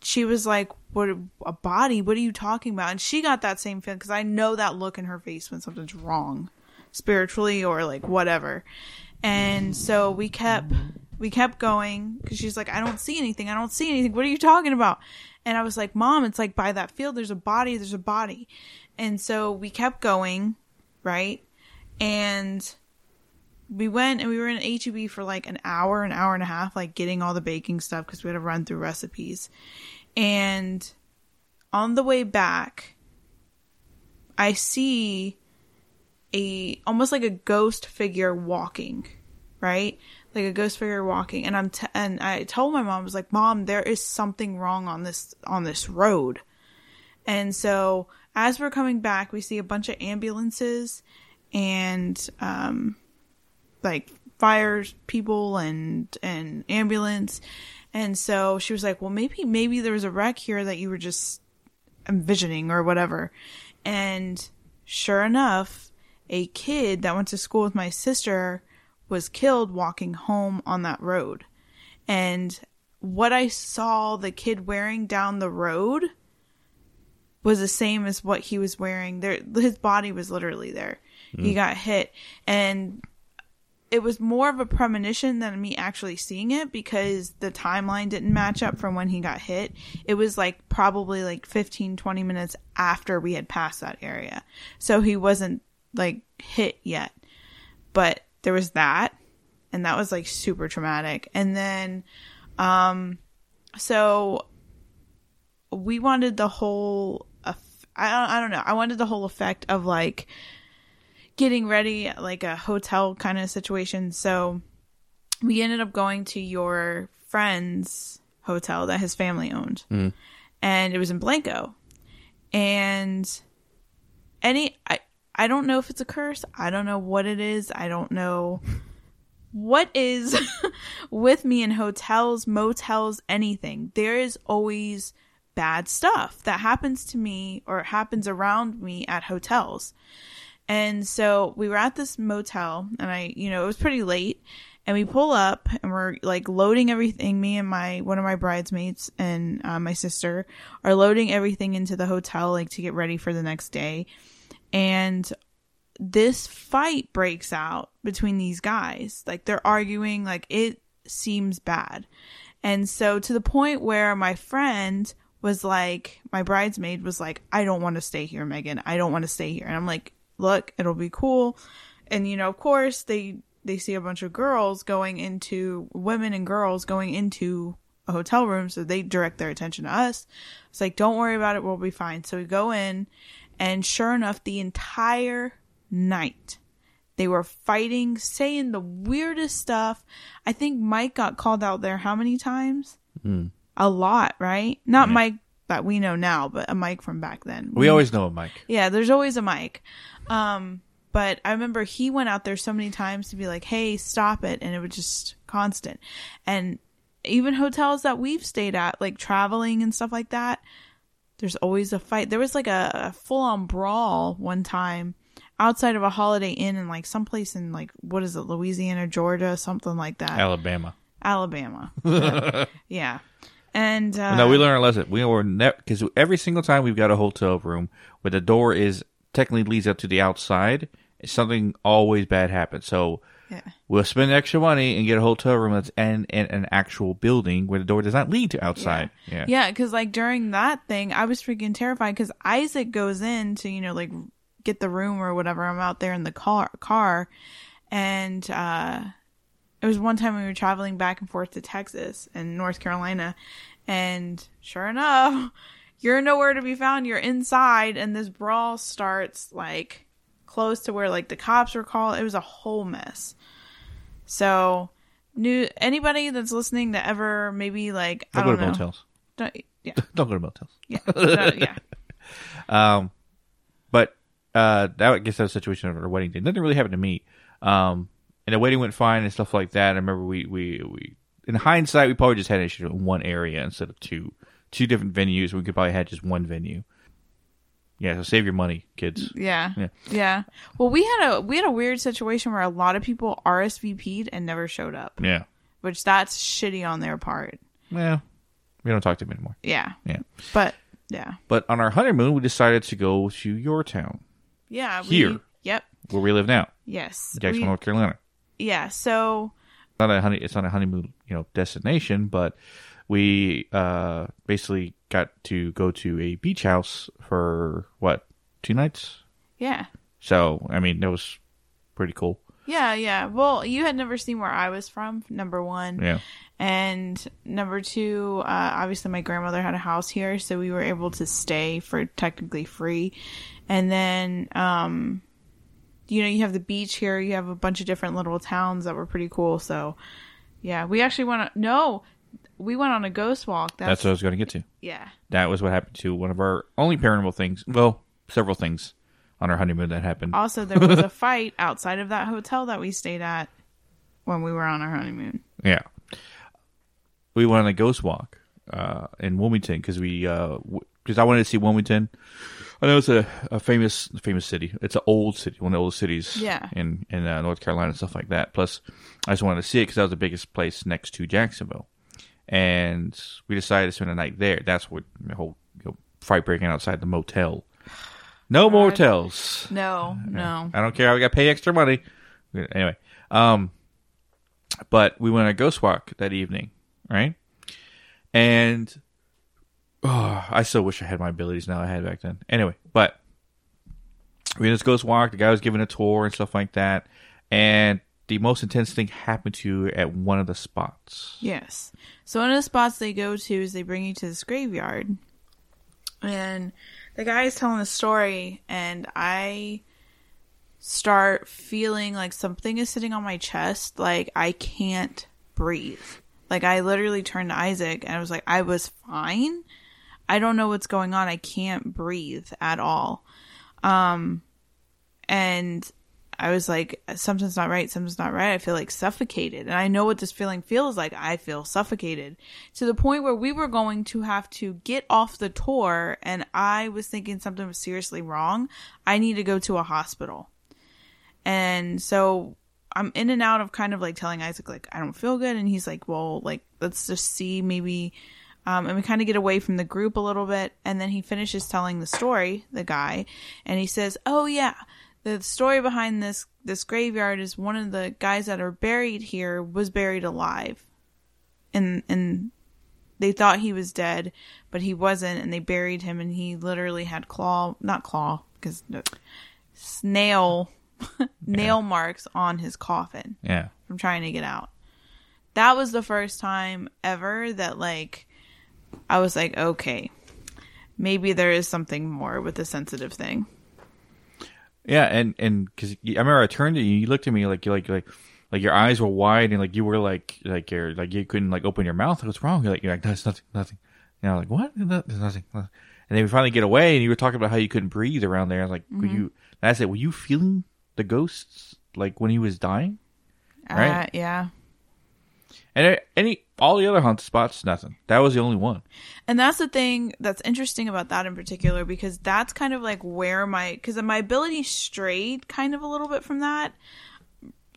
she was like, "What a body? What are you talking about?" And she got that same feeling because I know that look in her face when something's wrong, spiritually or like whatever. And so we kept we kept going because she's like, "I don't see anything. I don't see anything. What are you talking about?" And I was like, "Mom, it's like by that field. There's a body. There's a body." And so we kept going, right? And we went and we were in HEB for like an hour, an hour and a half, like getting all the baking stuff because we had to run through recipes. And on the way back, I see a almost like a ghost figure walking, right? Like a ghost figure walking, and I'm t- and I told my mom I was like, "Mom, there is something wrong on this on this road." And so as we're coming back, we see a bunch of ambulances and um like fire people and and ambulance and so she was like well maybe maybe there was a wreck here that you were just envisioning or whatever and sure enough a kid that went to school with my sister was killed walking home on that road and what i saw the kid wearing down the road was the same as what he was wearing there his body was literally there mm. he got hit and it was more of a premonition than me actually seeing it because the timeline didn't match up from when he got hit. It was like probably like 15, 20 minutes after we had passed that area. So he wasn't like hit yet. But there was that. And that was like super traumatic. And then, um, so we wanted the whole, I don't, I don't know. I wanted the whole effect of like, getting ready, like a hotel kind of situation. So we ended up going to your friend's hotel that his family owned. Mm. And it was in Blanco. And any I I don't know if it's a curse. I don't know what it is. I don't know what is with me in hotels, motels, anything. There is always bad stuff that happens to me or happens around me at hotels. And so we were at this motel and I, you know, it was pretty late and we pull up and we're like loading everything. Me and my, one of my bridesmaids and uh, my sister are loading everything into the hotel, like to get ready for the next day. And this fight breaks out between these guys. Like they're arguing, like it seems bad. And so to the point where my friend was like, my bridesmaid was like, I don't want to stay here, Megan. I don't want to stay here. And I'm like, look, it'll be cool. And you know, of course, they they see a bunch of girls going into women and girls going into a hotel room, so they direct their attention to us. It's like, don't worry about it, we'll be fine. So we go in, and sure enough, the entire night they were fighting, saying the weirdest stuff. I think Mike got called out there how many times? Mm. A lot, right? Not Yeah. Mike that we know now, but a Mike from back then. We always know a Mike. Yeah, there's always a Mike. Um, but I remember he went out there so many times to be like, "Hey, stop it," and it was just constant. And even hotels that we've stayed at, like traveling and stuff like that, there's always a fight. There was like a, a full on brawl one time outside of a Holiday Inn in like someplace in like what is it, Louisiana, Georgia, something like that, Alabama. Alabama. Yeah. yeah. And uh, no, we learned our lesson. We were because every single time we've got a hotel room where the door is technically leads up to the outside, something always bad happens. So yeah. we'll spend extra money and get a hotel room that's in, in an actual building where the door does not lead to outside. Yeah, Yeah, because like during that thing, I was freaking terrified because Isaac goes in to you know like get the room or whatever. I'm out there in the car, car, and uh, it was one time we were traveling back and forth to Texas and North Carolina, and sure enough, you're nowhere to be found. You're inside, and this brawl starts like close to where like the cops were called. It was a whole mess. So, new anybody that's listening that ever maybe like don't I go don't to know. motels. Don't, yeah, Don't go to motels. yeah, no, yeah. Um, but uh, that I guess that was a situation at our wedding day. Nothing really happened to me. Um, and the wedding went fine and stuff like that. I remember we we we in hindsight we probably just had an issue in one area instead of two two different venues. We could probably had just one venue. Yeah, so save your money, kids. Yeah. Yeah. yeah. Well, we had a we had a weird situation where a lot of people RSVP'd and never showed up, Yeah. which that's shitty on their part. Yeah. we don't talk to them anymore. Yeah. Yeah. But yeah. But on our honeymoon, we decided to go to your town, Yeah. We, Here. Yep. where we live now, Yes. Jacksonville, We- North Carolina. yeah. So not a honey it's not a honeymoon you know destination but we uh basically got to go to a beach house for what two nights yeah. so i mean that was pretty cool Yeah, yeah. Well, you had never seen where I was from, number one. yeah And number two, uh, obviously my grandmother had a house here, so we were able to stay for technically free. And then, um, you know, you have the beach here. You have a bunch of different little towns that were pretty cool. So, yeah, we actually went. On, no, we went on a ghost walk. that's That's, what i was going to get to yeah, that was what happened to one of our only paranormal things well several things on our honeymoon that happened Also, there was a fight outside of that hotel that we stayed at when we were on our honeymoon. yeah we went on a ghost walk uh in wilmington because we uh because i wanted to see wilmington I know it's a, a famous famous city. It's an old city, one of the oldest cities Yeah. in in uh, North Carolina and stuff like that. Plus, I just wanted to see it because that was the biggest place next to Jacksonville, and we decided to spend the night there. That's what the whole you know, fight breaking outside the motel. No God. motels. No, no. I don't care. I got to pay extra money. Anyway, um, but we went on a ghost walk that evening, right? And oh, I still wish I had my abilities now I had back then. Anyway, but we just ghost walk. The guy was giving a tour and stuff like that, and the most intense thing happened to you at one of the spots. Yes. So one of the spots they go to is they bring you to this graveyard. And the guy is telling the story and I start feeling like something is sitting on my chest, like I can't breathe. Like I literally turned to Isaac and I was like, I was fine. I don't know what's going on. I can't breathe at all. Um and I was like, something's not right, something's not right. I feel like suffocated. And I know what this feeling feels like. I feel suffocated to the point where we were going to have to get off the tour. And I was thinking something was seriously wrong. I need to go to a hospital. And so I'm in and out of kind of like telling Isaac, like, I don't feel good. And he's like, well, like, let's just see maybe. Um, and we kind of get away from the group a little bit. And then he finishes telling the story, the guy, and he says, oh, yeah the story behind this this graveyard is one of the guys that are buried here was buried alive. And and they thought he was dead but he wasn't and they buried him and he literally had claw not claw because snail nail marks on his coffin. Yeah. from trying to get out. That was the first time ever that like i was like okay maybe there is something more with the sensitive thing Yeah, and and because I remember I turned to you, you looked at me like you like like like your eyes were wide and like you were like like you're like you couldn't like open your mouth. What's wrong? You're like you're like there's nothing, nothing. You know, like what? No, There's nothing. nothing." And then we finally get away, and you were talking about how you couldn't breathe around there. I was like, were you? And I said, were you feeling the ghosts like when he was dying? Right. uh, yeah And any all the other haunted spots, nothing. That was the only one. And that's the thing that's interesting about that in particular because that's kind of like where my because my ability strayed kind of a little bit from that.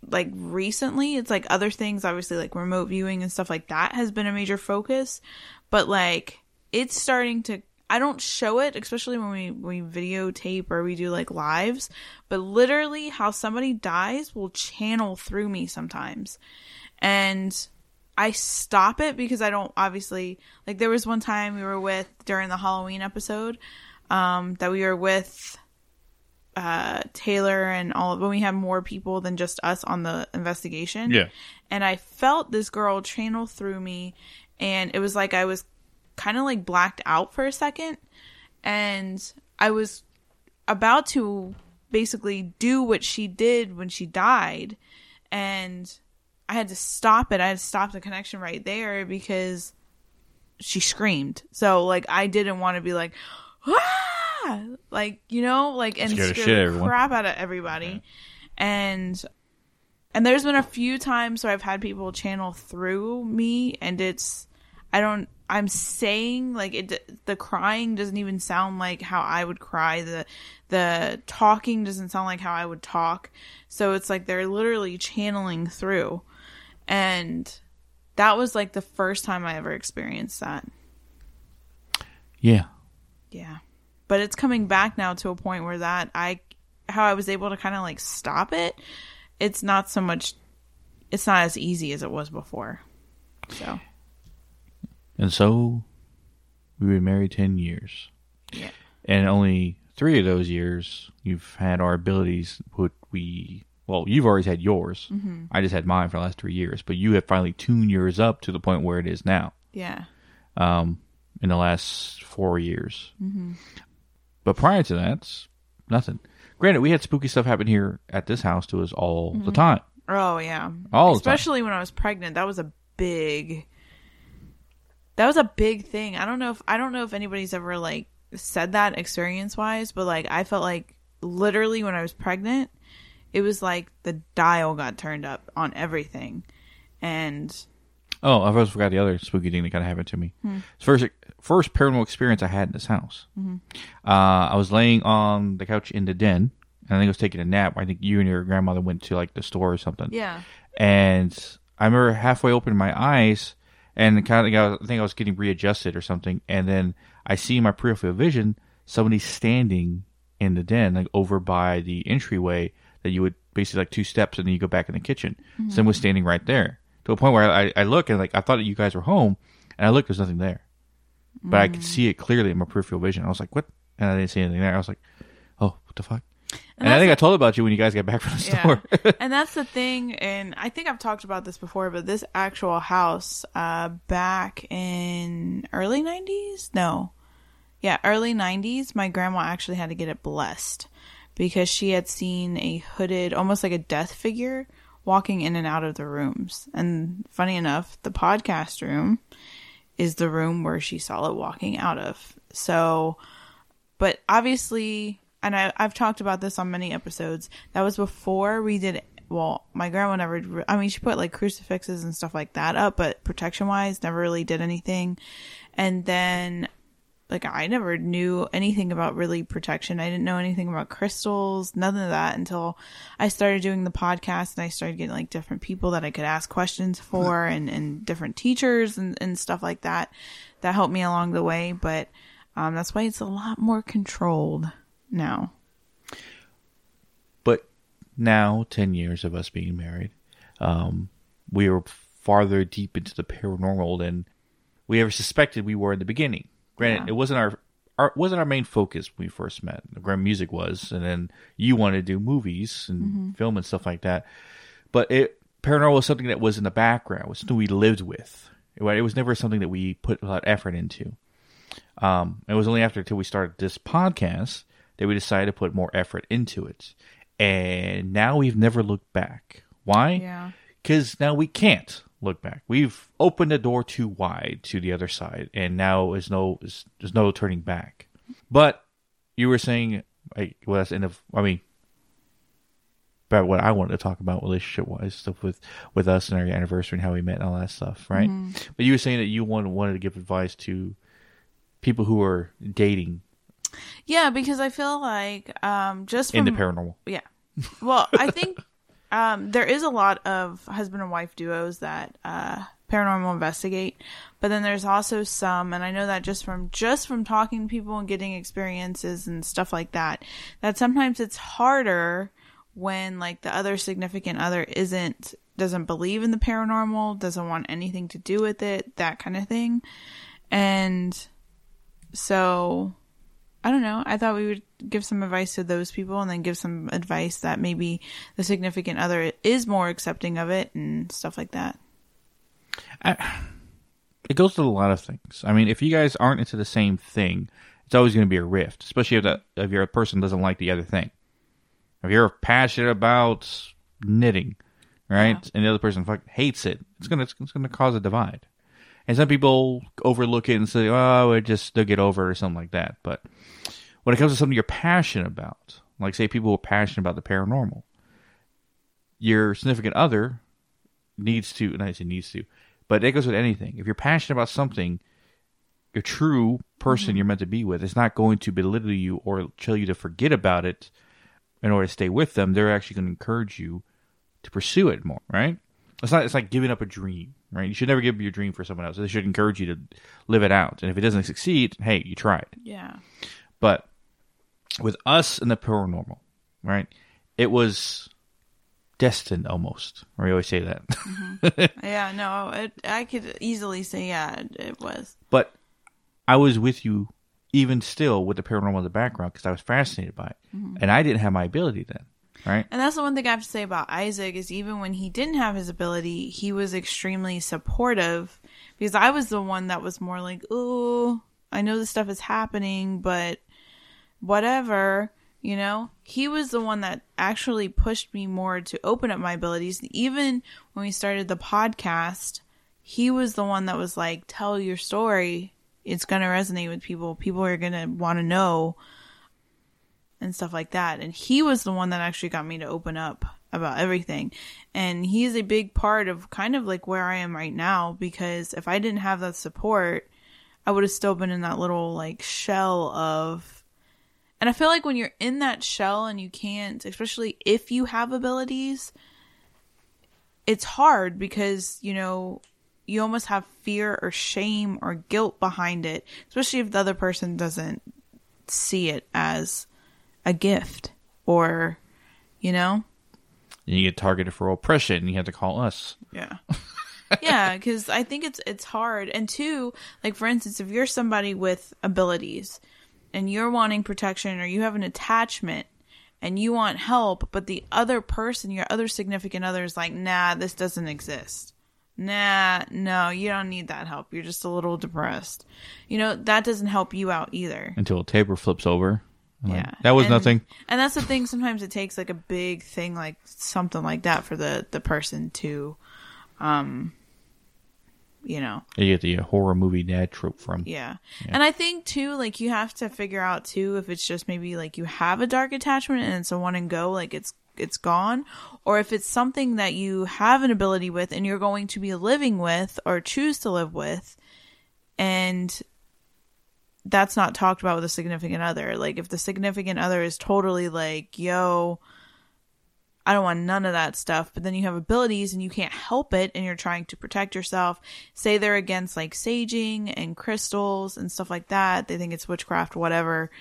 Like recently, it's like other things, obviously like remote viewing and stuff like that has been a major focus, but like it's starting to. I don't show it, especially when we we videotape or we do like lives, but literally how somebody dies will channel through me sometimes, and I stop it because I don't obviously like there was one time we were with during the Halloween episode um that we were with uh Taylor and all when we had more people than just us on the investigation. Yeah. And I felt this girl channel through me and it was like I was kind of like blacked out for a second and I was about to basically do what she did when she died and I had to stop it. I had to stop the connection right there because she screamed. So like I didn't want to be like ah! like you know like and Scare the scare shit the everyone. crap out of everybody. And and there's been a few times where I've had people channel through me and it's I don't I'm saying like it the crying doesn't even sound like how I would cry the the talking doesn't sound like how I would talk so it's like they're literally channeling through and that was like the first time I ever experienced that Yeah. yeah but it's coming back now to a point where that I how I was able to kind of like stop it it's not so much it's not as easy as it was before so And so we've been married 10 years. Yeah. And only three of those years, you've had our abilities, what we, well, you've always had yours. Mm-hmm. I just had mine for the last three years, but you have finally tuned yours up to the point where it is now yeah um, in the last four years. Mm-hmm. But prior to that, nothing. Granted, we had spooky stuff happen here at this house to us all Mm-hmm. the time. Oh yeah. All the time. Especially when I was pregnant. That was a big That was a big thing. I don't know if I don't know if anybody's ever like said that experience wise, but like I felt like literally when I was pregnant, it was like the dial got turned up on everything. And Oh, I almost forgot the other spooky thing that kind of happened to me. Hmm. First, first paranormal experience I had in this house. Mm-hmm. Uh, I was laying on the couch in the den, and I think I was taking a nap. I think you and your grandmother went to like the store or something. yeah. And I remember halfway opening my eyes, and kind of, I, think I was getting readjusted or something, and then I see in my peripheral vision somebody standing in the den, like over by the entryway that you would basically like two steps, and then you go back in the kitchen. Someone was standing right there to a point where I, I look and like I thought that you guys were home, and I look, there's nothing there, but I could see it clearly in my peripheral vision. I was like, what? And I didn't see anything there. I was like, oh, what the fuck? And, I that's think I told about you when you guys got back from the store. Yeah. and that's the thing, and I think I've talked about this before, but this actual house, uh, back in early nineties, no, yeah, early nineties, my grandma actually had to get it blessed because she had seen a hooded, almost like a death figure, walking in and out of the rooms. And funny enough, the podcast room is the room where she saw it walking out of. So, but obviously and I, I've talked about this on many episodes. That was before we did. Well, my grandma never. I mean, she put like crucifixes and stuff like that up, but protection wise, never really did anything. And then, like, I never knew anything about really protection. I didn't know anything about crystals, none of that until I started doing the podcast and I started getting like different people that I could ask questions for and, and different teachers and, and stuff like that. That helped me along the way. But um, that's why it's a lot more controlled now. But now, 10 years of us being married, um, we are farther deep into the paranormal than we ever suspected we were in the beginning. Granted, Yeah. it wasn't our, our wasn't our main focus when we first met. The Grand music was, and then you wanted to do movies and film and stuff like that. But it paranormal was something that was in the background, was something we lived with. It it was never something that we put a lot of effort into. Um, it was only after until we started this podcast that we decided to put more effort into it, and now we've never looked back. Why? Yeah. because now we can't look back. We've opened the door too wide to the other side, and now is no is, there's no turning back. But you were saying, like, well, that's end of. I mean, about what I wanted to talk about relationship wise stuff with with us and our anniversary and how we met and all that stuff, right? But you were saying that you wanted wanted to give advice to people who are dating Yeah, because I feel like um, just in the paranormal. Yeah. Well, I think um, there is a lot of husband and wife duos that uh, paranormal investigate, but then there's also some, and I know that just from just from talking to people and getting experiences and stuff like that, that sometimes it's harder when like the other significant other isn't doesn't believe in the paranormal, doesn't want anything to do with it, that kind of thing, and so I don't know. I thought we would give some advice to those people and then give some advice that maybe the significant other is more accepting of it and stuff like that. it goes to a lot of things. I mean, if you guys aren't into the same thing, it's always going to be a rift, especially if that if your person doesn't like the other thing. If you're passionate about knitting, right, and the other person fuck hates it, it's gonna it's gonna cause a divide. And some people overlook it and say, "Oh, it just they'll get over it" or something like that. But when it comes to something you're passionate about, like say people who are passionate about the paranormal, your significant other needs to, not say needs to, but it goes with anything. If you're passionate about something, your true person mm-hmm. you're meant to be with is not going to belittle you or tell you to forget about it in order to stay with them. They're actually going to encourage you to pursue it more, right? It's not. It's like giving up a dream, right? You should never give up your dream for someone else. They should encourage you to live it out. And if it doesn't succeed, hey, you tried. Yeah. But with us and the paranormal, right? It was destined almost. We always say that. Mm-hmm. Yeah, no, it, I could easily say, yeah, it, it was. but I was with you even still with the paranormal in the background because I was fascinated by it, mm-hmm. and I didn't have my ability then, right? And that's the one thing I have to say about Isaac is even when he didn't have his ability, he was extremely supportive because I was the one that was more like, "Oh, I know this stuff is happening, but whatever." You know, he was the one that actually pushed me more to open up my abilities. Even when we started the podcast, he was the one that was like, "Tell your story. It's going to resonate with people. People are going to want to know." And stuff like that. And he was the one that actually got me to open up about everything. And he is a big part of kind of like where I am right now because if I didn't have that support, I would have still been in that little like shell of. And I feel like when you're in that shell and you can't, especially if you have abilities, it's hard because, you know, you almost have fear or shame or guilt behind it, especially if the other person doesn't see it as a gift or you know? And you get targeted for oppression, and you have to call us. yeah. Yeah because i think it's it's hard. And two like for instance if you're somebody with abilities and you're wanting protection or you have an attachment and you want help but the other person your other significant other is like nah this doesn't exist. Nah no you don't need that help. You're just a little depressed. You know that doesn't help you out either. Until a table flips over. Like, yeah that was And- nothing. and that's the thing sometimes it takes like a big thing like something like that for the the person to um you know. You get the horror movie dad trope from. Yeah. And I think too, like you have to figure out too if it's just maybe like you have a dark attachment and it's a one and go, like it's it's gone, or if it's something that you have an ability with and you're going to be living with or choose to live with, and that's not talked about with a significant other. Like if the significant other is totally like, yo, I don't want none of that stuff. But then you have abilities and you can't help it and you're trying to protect yourself. Say they're against like saging and crystals and stuff like that. They think it's witchcraft, whatever.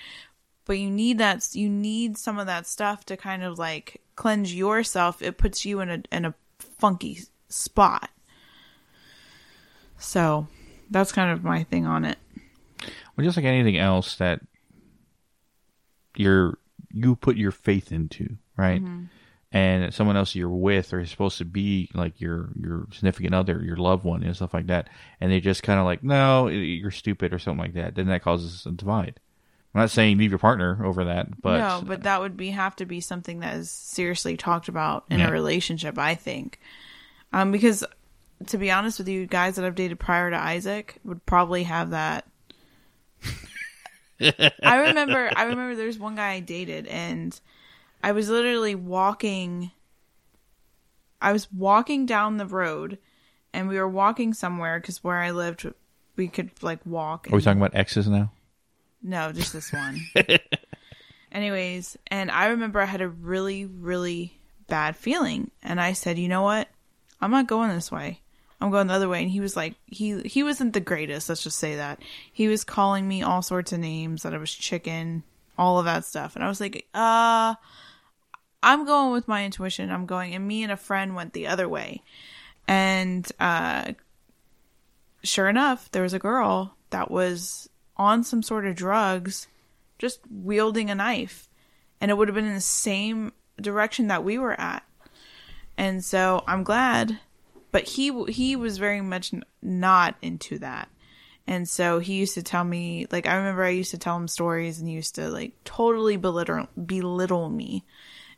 But you need that, you need some of that stuff to kind of like cleanse yourself. It puts you in a, in a funky spot. So that's kind of my thing on it. Well, just like anything else that you're you put your faith into, right? And someone else you're with or is supposed to be like your your significant other, your loved one, and stuff like that, and they just kind of like, no, you're stupid or something like that. Then that causes a divide. I'm not saying leave your partner over that, but no, but that would be have to be something that is seriously talked about in Yeah. a relationship. I think, um, because to be honest with you, guys that I've dated prior to Isaac would probably have that. I remember, I remember there's one guy I dated, and I was literally walking. I was walking down the road, and we were walking somewhere because where I lived, we could like walk. are we talking about exes now? no, just this one. Anyways, and I remember I had a really, really bad feeling, and I said, "You know what? I'm not going this way. I'm going the other way." And he was like, he he wasn't the greatest. Let's just say that he was calling me all sorts of names that I was chicken, all of that stuff, and I was like, "Uh, I'm going with my intuition. I'm going." And me and a friend went the other way, and uh, sure enough, there was a girl that was on some sort of drugs, just wielding a knife. And it would have been in the same direction that we were at. And so I'm glad, but he he was very much not into that. And so he used to tell me, like I remember I used to tell him stories, and he used to like totally belittle belittle me,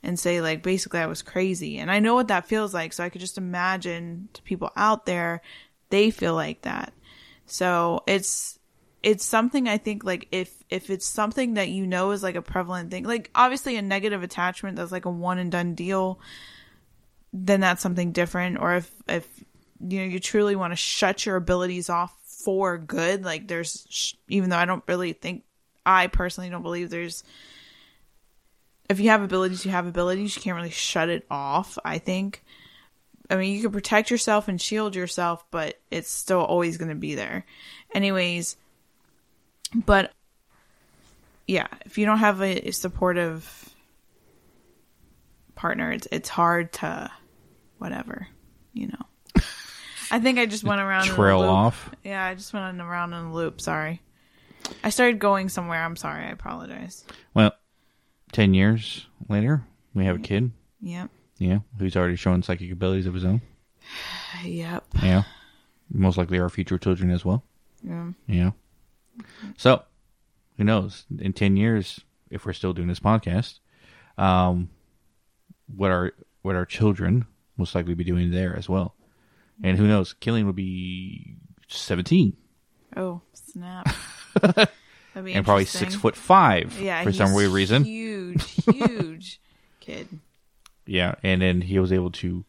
and say like basically I was crazy. And I know what that feels like, so I could just imagine to people out there, they feel like that. So it's it's something I think like if if it's something that you know is like a prevalent thing, like obviously a negative attachment that's like a one and done deal, then that's something different. Or if if you know you truly want to shut your abilities off for good, like there's sh- even though I don't really think I personally don't believe there's if you have abilities, you have abilities. You can't really shut it off. I think. I mean, you can protect yourself and shield yourself, but it's still always going to be there. Anyways, but yeah, if you don't have a, supportive partner, it's it's hard to whatever, you know. I think I just went around in a Trail off. Yeah, I just went around in a loop. Sorry, I started going somewhere. I'm sorry. I apologize. Well, ten years later, we have a kid. Yep. Yeah, who's already showing psychic abilities of his own. Yep. Yeah, most likely our future children as well. Yeah. Yeah. So, who knows? In ten years, if we're still doing this podcast, um, what our what our children most likely be doing there as well, and who knows? Killian would be 17. Oh, snap! And probably six foot five Yeah, for some weird reason. Huge, huge kid. Yeah, and then he was able to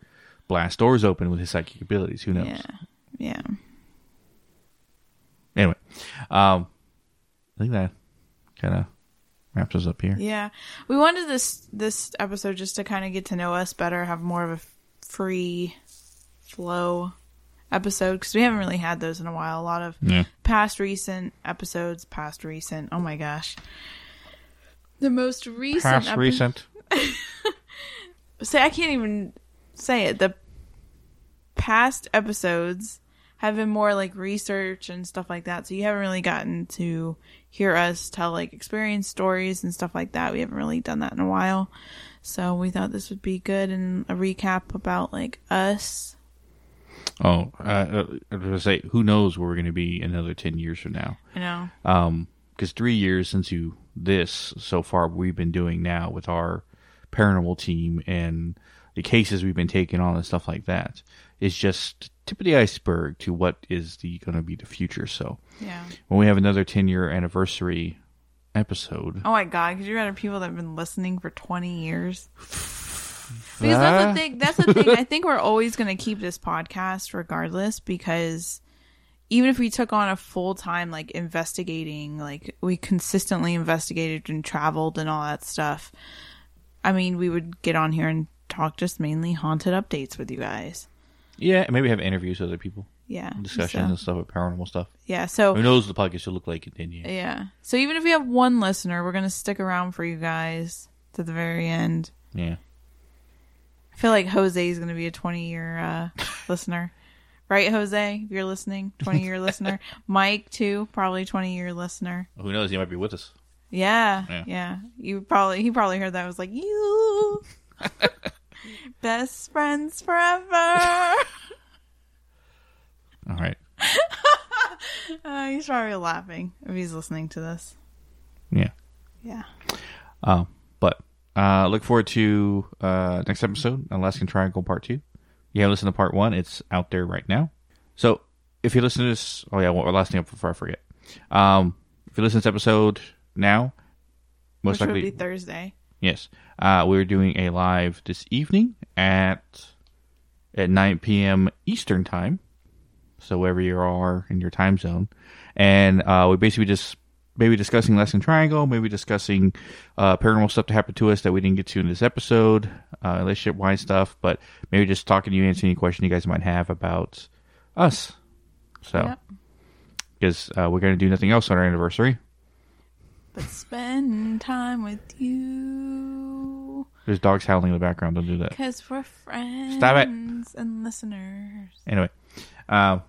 blast doors open with his psychic abilities. Who knows? Yeah. Yeah. Anyway, um, I think that kind of wraps us up here. Yeah. We wanted this this episode just to kind of get to know us better, have more of a free flow episode because we haven't really had those in a while. A lot of Yeah. past recent episodes, past recent. Oh my gosh. The most recent Past epi- recent. say I can't even say it. The past episodes have been more like research and stuff like that. So you haven't really gotten to hear us tell like experience stories and stuff like that. We haven't really done that in a while. So we thought this would be good and a recap about like us. Oh, uh, uh, I was gonna say, who knows where we're going to be another ten years from now? You know. Um, because three years since you this so far we've been doing now with our paranormal team and the cases we've been taking on and stuff like that is just tip of the iceberg to what is the going to be the future. So Yeah. when we have another 10 year anniversary episode, Oh my god, because you got people that have been listening for twenty years. Because that's the uh? thing. That's the thing. I think we're always going to keep this podcast regardless because even if we took on a full time like investigating, like we consistently investigated and traveled and all that stuff. I mean, we would get on here and talk just mainly haunted updates with you guys. Yeah, and maybe have interviews with other people, Yeah. discussions so- and stuff with paranormal stuff. yeah. So Who knows what the podcast will look like in 10 years? yeah. So even if we have one listener, we're going to stick around for you guys to the very end. Yeah. I feel like Jose is going to be a 20 year uh, listener. Right, Jose? If you're listening, 20 year listener. Mike, too, probably 20 year listener. Who knows? He might be with us. Yeah, Yeah. yeah. You probably, he probably heard that. Was like, you. Best friends forever. All right. Uh, he's probably laughing if he's listening to this. Yeah. Yeah. Um, but uh, look forward to uh, next episode, Alaskan Triangle Part Two. You haven't listened to Part One; it's out there right now. So if you listen to this, oh yeah, one last thing before I forget. Um, if you listen to this episode now, most Which likely be Thursday. Yes, uh, we're doing a live this evening at at 9 p.m. Eastern time. So wherever you are in your time zone, and uh, we basically just maybe discussing Alaskan Triangle, maybe discussing uh, paranormal stuff that happened to us that we didn't get to in this episode, uh, relationship wise stuff, but maybe just talking to you, answering any question you guys might have about us. So Yep. because uh, we're gonna do nothing else on our anniversary. But spend time with you. There's dogs howling in the background. Don't do that. Because we're friends Stop it. and listeners. Anyway, um,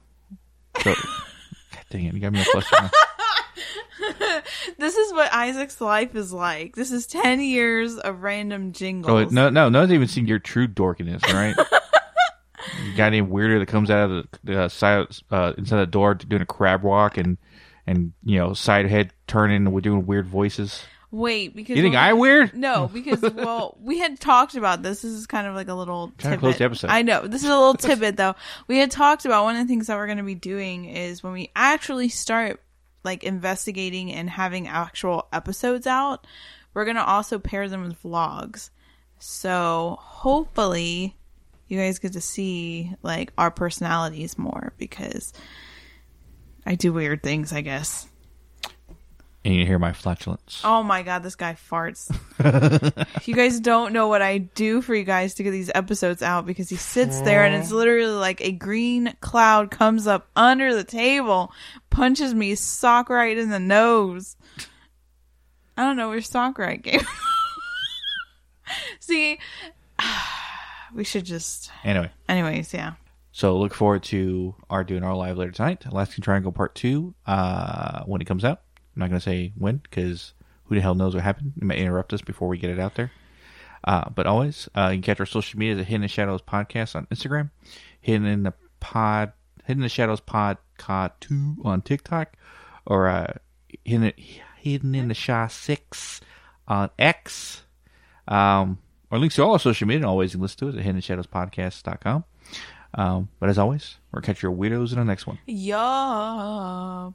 so God dang it, you got me all flustered. now. This is what Isaac's life is like. This is 10 years of random jingles. Oh no, no, no one's even seen your true dorkiness, right? you got any weirder that comes out of the uh, side uh, inside the door doing a crab walk and and you know side head turning and we're doing weird voices. Wait, because You think I we- weird? No, because well, we had talked about this. This is kind of like a little tidbit. episode. I know this is a little tidbit though. We had talked about one of the things that we're going to be doing is when we actually start like investigating and having actual episodes out, we're going to also pair them with vlogs. So hopefully, you guys get to see like our personalities more because I do weird things, I guess. And you hear my flatulence. Oh my god, this guy farts. you guys don't know what I do for you guys to get these episodes out because he sits there and it's literally like a green cloud comes up under the table, punches me sock right in the nose. I don't know where sock right came. See, we should just Anyway, anyways, yeah. so look forward to our doing our live later tonight, Alaskan Triangle Part Two, uh, when it comes out. I'm not gonna say when because who the hell knows what happened. It might interrupt us before we get it out there. Uh, but always, uh, you can catch our social media at Hidden in Shadows Podcast on Instagram, Hidden in the Pod, Hidden in the Shadows Podcast 2 on TikTok, or uh, Hidden, Hidden in the Shaw 6 on X. Um, or links to all our social media, always you can listen to it at hiddenshadowspodcast.com. Um, but as always, we'll catch your weirdos in the next one. Yup.